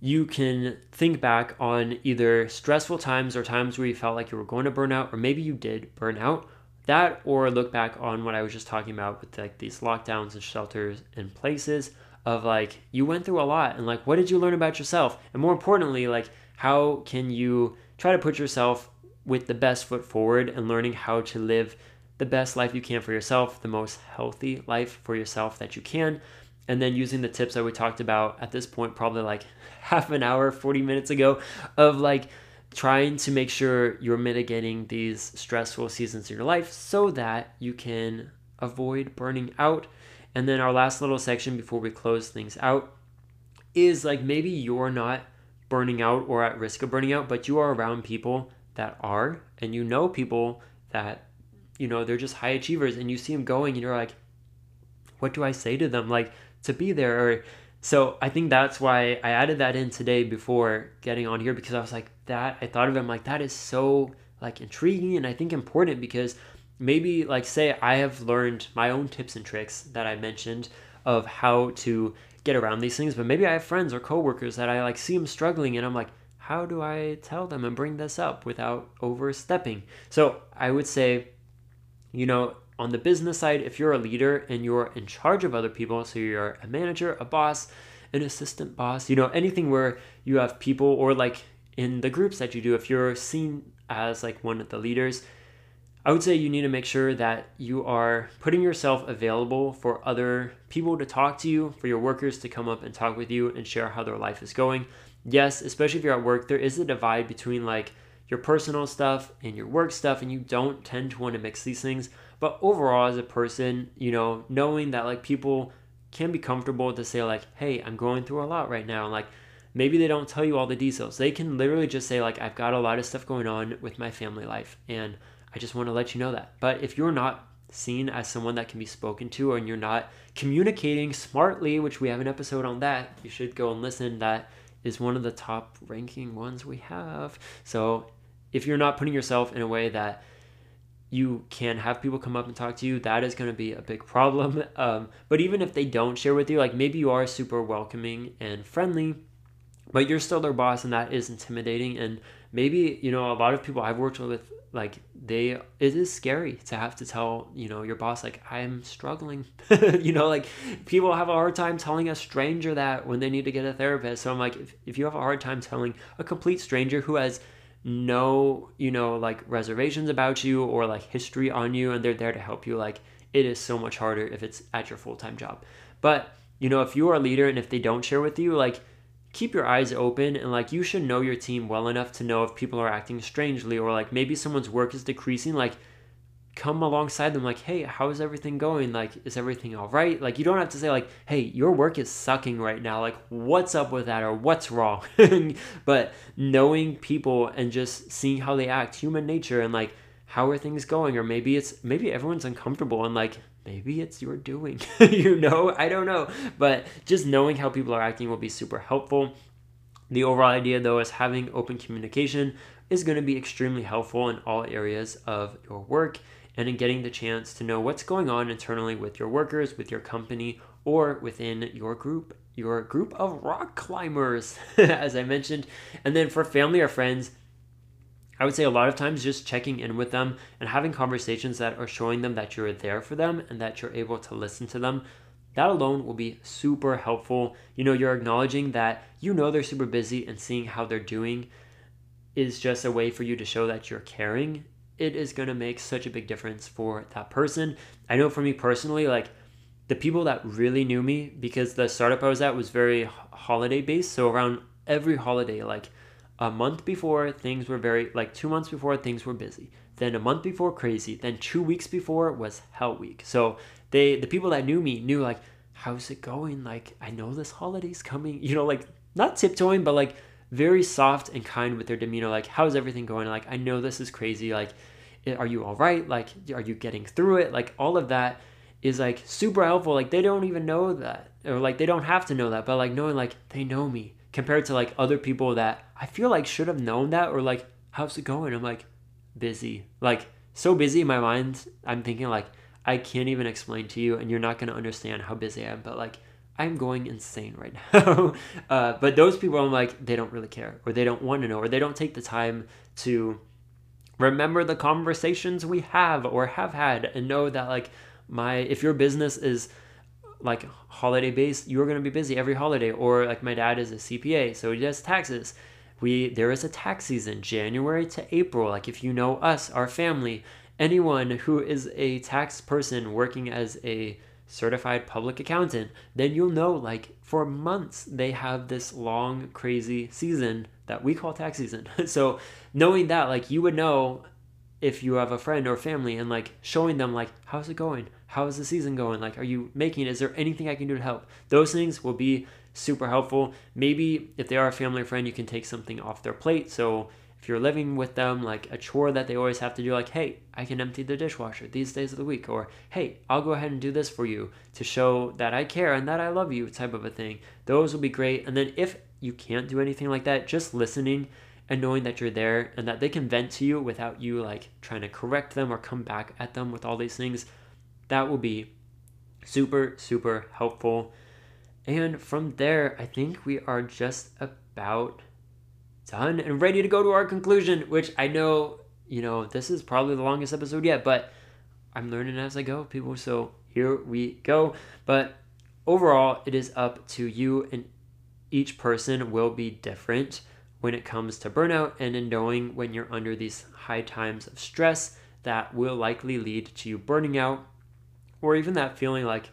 you can think back on either stressful times or times where you felt like you were going to burn out, or maybe you did burn out. That, or look back on what I was just talking about with like these lockdowns and shelters and places of like you went through a lot and like what did you learn about yourself? And more importantly like how can you try to put yourself with the best foot forward and learning how to live the best life you can for yourself the most healthy life for yourself that you can. And then using the tips that we talked about at this point probably like half an hour 40 minutes ago of like trying to make sure you're mitigating these stressful seasons in your life so that you can avoid burning out and then our last little section before we close things out is like maybe you're not burning out or at risk of burning out, but you are around people that are, and you know people that, you know, they're just high achievers and you see them going and you're like, what do I say to them? Like to be there. Or, so I think that's why I added that in today before getting on here because I was like, that, I thought of it, I'm like, that is so like intriguing and I think important because maybe like say I have learned my own tips and tricks that I mentioned of how to get around these things, but maybe I have friends or coworkers that I like see them struggling and I'm like, how do I tell them and bring this up without overstepping? So I would say, you know, on the business side, if you're a leader and you're in charge of other people, so you're a manager, a boss, an assistant boss, you know, anything where you have people or like in the groups that you do, if you're seen as like one of the leaders, I would say you need to make sure that you are putting yourself available for other people to talk to you, for your workers to come up and talk with you and share how their life is going. Yes, especially if you're at work, there is a divide between like your personal stuff and your work stuff, and you don't tend to want to mix these things. But overall, as a person, you know, knowing that like people can be comfortable to say, like, hey, I'm going through a lot right now. And like, maybe they don't tell you all the details. They can literally just say, like, I've got a lot of stuff going on with my family life. And I just want to let you know that. But if you're not seen as someone that can be spoken to and you're not communicating smartly, which we have an episode on that, you should go and listen. That is one of the top ranking ones we have. So if you're not putting yourself in a way that you can have people come up and talk to you, that is going to be a big problem. Um, but even if they don't share with you, like maybe you are super welcoming and friendly, but you're still their boss and that is intimidating. And maybe, you know, a lot of people I've worked with like they it is scary to have to tell you know your boss like i'm struggling you know like people have a hard time telling a stranger that when they need to get a therapist so i'm like if, if you have a hard time telling a complete stranger who has no you know like reservations about you or like history on you and they're there to help you like it is so much harder if it's at your full-time job. But you know if you are a leader and if they don't share with you like keep your eyes open and like you should know your team well enough to know if people are acting strangely or like maybe someone's work is decreasing like come alongside them like hey how is everything going? Like is everything all right? Like you don't have to say like hey your work is sucking right now. Like what's up with that or what's wrong? But knowing people and just seeing how they act human nature and like how are things going? Or maybe it's maybe everyone's uncomfortable and like maybe it's your doing you know? I don't know. But just knowing how people are acting will be super helpful. The overall idea though is having open communication is going to be extremely helpful in all areas of your work and in getting the chance to know what's going on internally with your workers with your company or within your group your group of rock climbers as i mentioned and then for family or friends I would say a lot of times just checking in with them and having conversations that are showing them that you're there for them and that you're able to listen to them. That alone will be super helpful. You know, you're acknowledging that you know they're super busy and seeing how they're doing is just a way for you to show that you're caring. It is going to make such a big difference for that person. I know for me personally, like the people that really knew me, because the startup I was at was very holiday based. So around every holiday, like a month before things were very like two months before things were busy. Then a month before crazy. Then two weeks before was hell week. So they the people that knew me knew like how's it going? Like i know this holiday's coming you know like not tiptoeing but like very soft and kind with their demeanor like how's everything going? Like i know this is crazy. Like are you all right like are you getting through it like all of that is like super helpful like they don't even know that or like they don't have to know that but like knowing like they know me compared to like other people that I feel like should have known that or like, how's it going? I'm like, busy. Like, so busy in my mind. I'm thinking like, I can't even explain to you, and you're not gonna understand how busy I am. But like, I'm going insane right now. uh, but those people, I'm like, they don't really care, or they don't want to know, or they don't take the time to remember the conversations we have or have had, and know that like my if your business is like holiday based, you're going to be busy every holiday. Or like my dad is a CPA, so he does taxes. We there is a tax season, January to April. Like if you know us, our family, anyone who is a tax person working as a certified public accountant, then you'll know like for months they have this long crazy season that we call tax season. so knowing that like you would know if you have a friend or family and like showing them like how's it going? How is the season going? Like are you making is there anything i can do to help? Those things will be super helpful. Maybe if they are a family or friend you can take something off their plate. So if you're living with them like a chore that they always have to do like hey i can empty the dishwasher these days of the week or hey i'll go ahead and do this for you to show that i care and that i love you type of a thing. Those will be great. And then if you can't do anything like that just listening and knowing that you're there and that they can vent to you without you like trying to correct them or come back at them with all these things, that will be super, super helpful. And from there, I think we are just about done and ready to go to our conclusion, which I know, you know, this is probably the longest episode yet, but I'm learning as I go, people. So here we go. But overall, it is up to you, and each person will be different when it comes to burnout and in knowing when you're under these high times of stress that will likely lead to you burning out or even that feeling like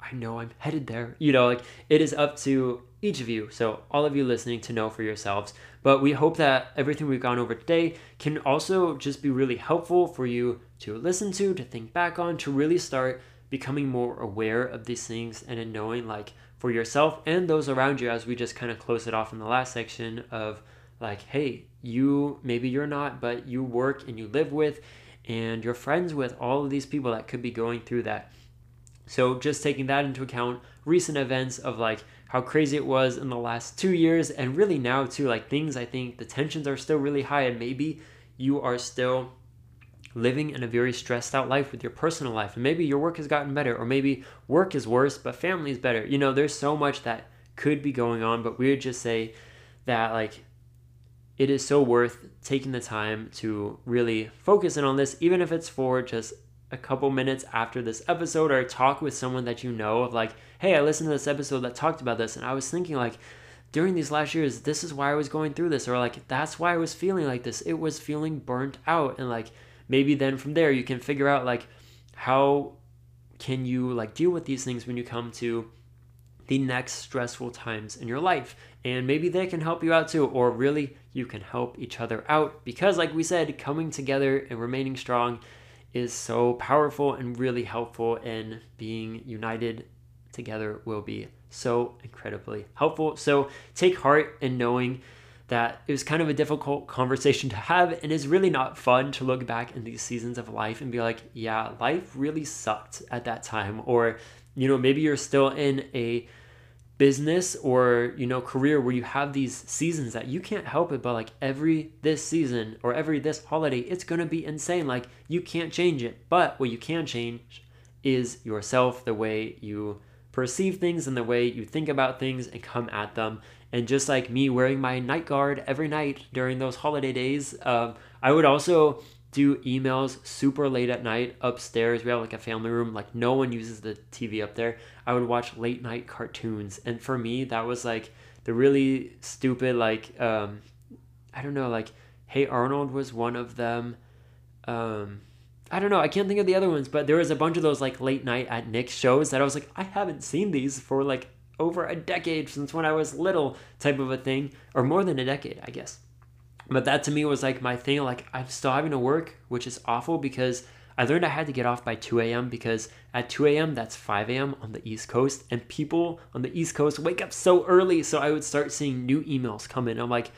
I know I'm headed there. You know, like it is up to each of you. So, all of you listening to know for yourselves. But we hope that everything we've gone over today can also just be really helpful for you to listen to, to think back on, to really start becoming more aware of these things and in knowing, like, for yourself and those around you, as we just kind of close it off in the last section of, like, hey, you maybe you're not, but you work and you live with and you're friends with all of these people that could be going through that. So, just taking that into account, recent events of like how crazy it was in the last two years, and really now too, like things I think the tensions are still really high, and maybe you are still living in a very stressed out life with your personal life, and maybe your work has gotten better, or maybe work is worse, but family is better. You know, there's so much that could be going on, but we would just say that like it is so worth taking the time to really focus in on this, even if it's for just a couple minutes after this episode or talk with someone that you know of like, hey, I listened to this episode that talked about this and I was thinking like during these last years, this is why I was going through this, or like that's why I was feeling like this. It was feeling burnt out. And like maybe then from there you can figure out like how can you like deal with these things when you come to the next stressful times in your life. And maybe they can help you out too, or really you can help each other out because, like we said, coming together and remaining strong is so powerful and really helpful, and being united together will be so incredibly helpful. So take heart in knowing that it was kind of a difficult conversation to have and it's really not fun to look back in these seasons of life and be like yeah life really sucked at that time. Or you know maybe you're still in a business or you know career where you have these seasons that you can't help it but like every this season or every this holiday it's to be insane. Like you can't change it. But what you can change is yourself the way you perceive things and the way you think about things and come at them and just like me wearing my night guard every night during those holiday days um, i would also do emails super late at night upstairs. We have like a family room, like no one uses the TV up there. I would watch late night cartoons. And for me, that was like the really stupid, like, um, I don't know, like, Hey Arnold was one of them. Um, I don't know, I can't think of the other ones, but there was a bunch of those like late night at Nick shows that I was like, I haven't seen these for like over a decade since when I was little, type of a thing, or more than a decade, I guess. But that to me was like my thing. Like I'm still having to work, which is awful because I learned I had to get off by 2 a.m. because at 2 a.m. that's 5 a.m. on the East Coast, and people on the East Coast wake up so early. So I would start seeing new emails come in. I'm like,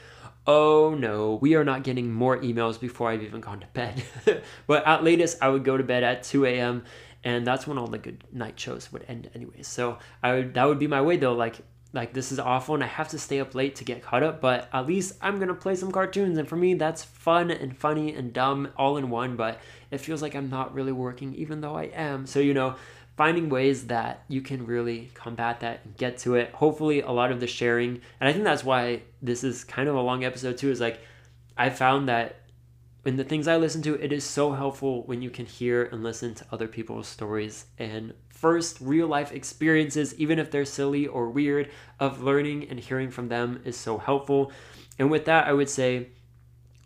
oh no, we are not getting more emails before I've even gone to bed. but at latest, I would go to bed at 2 a.m. And that's when all the good night shows would end, anyways. So I would that would be my way though. Like like this is awful and I have to stay up late to get caught up, but at least I'm gonna play some cartoons. And for me, that's fun and funny and dumb all in one, but it feels like I'm not really working even though I am. So, you know, finding ways that you can really combat that and get to it. Hopefully, a lot of the sharing, and I think that's why this is kind of a long episode too, is like I found that in the things I listen to, it is so helpful when you can hear and listen to other people's stories and first real life experiences, even if they're silly or weird, of learning and hearing from them is so helpful. And with that, I would say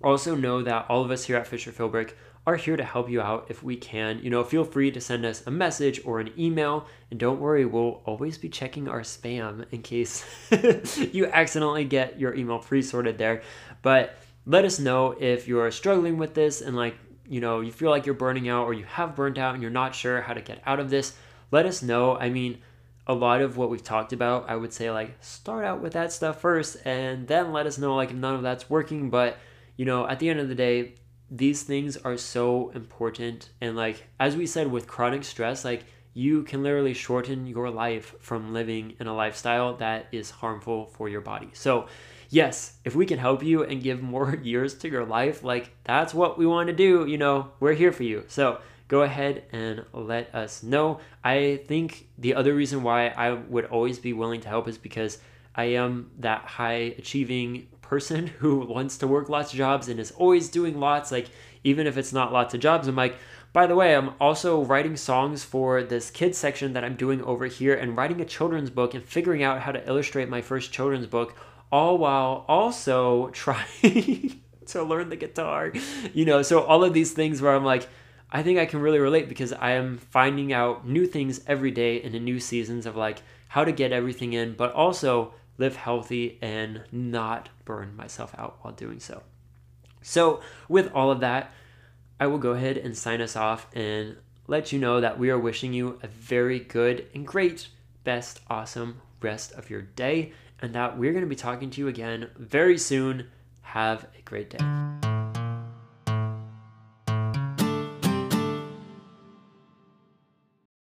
also know that all of us here at Fisher Philbrick are here to help you out if we can. You know, feel free to send us a message or an email. And don't worry, we'll always be checking our spam in case you accidentally get your email pre sorted there. But let us know if you're struggling with this and like you know you feel like you're burning out or you have burnt out and you're not sure how to get out of this let us know. I mean a lot of what we've talked about i would say like start out with that stuff first and then let us know like if none of that's working. But you know at the end of the day these things are so important. And like as we said with chronic stress like you can literally shorten your life from living in a lifestyle that is harmful for your body. So yes, if we can help you and give more years to your life, like that's what we want to do. You know, we're here for you. So go ahead and let us know. I think the other reason why I would always be willing to help is because I am that high achieving person who wants to work lots of jobs and is always doing lots. Like, even if it's not lots of jobs, I'm like, by the way, I'm also writing songs for this kids section that I'm doing over here and writing a children's book and figuring out how to illustrate my first children's book, all while also trying to learn the guitar. You know, so all of these things where I'm like, I think I can really relate because I am finding out new things every day in the new seasons of like how to get everything in, but also live healthy and not burn myself out while doing so. So, with all of that, I will go ahead and sign us off and let you know that we are wishing you a very good and great, best, awesome rest of your day, and that we're going to be talking to you again very soon. Have a great day.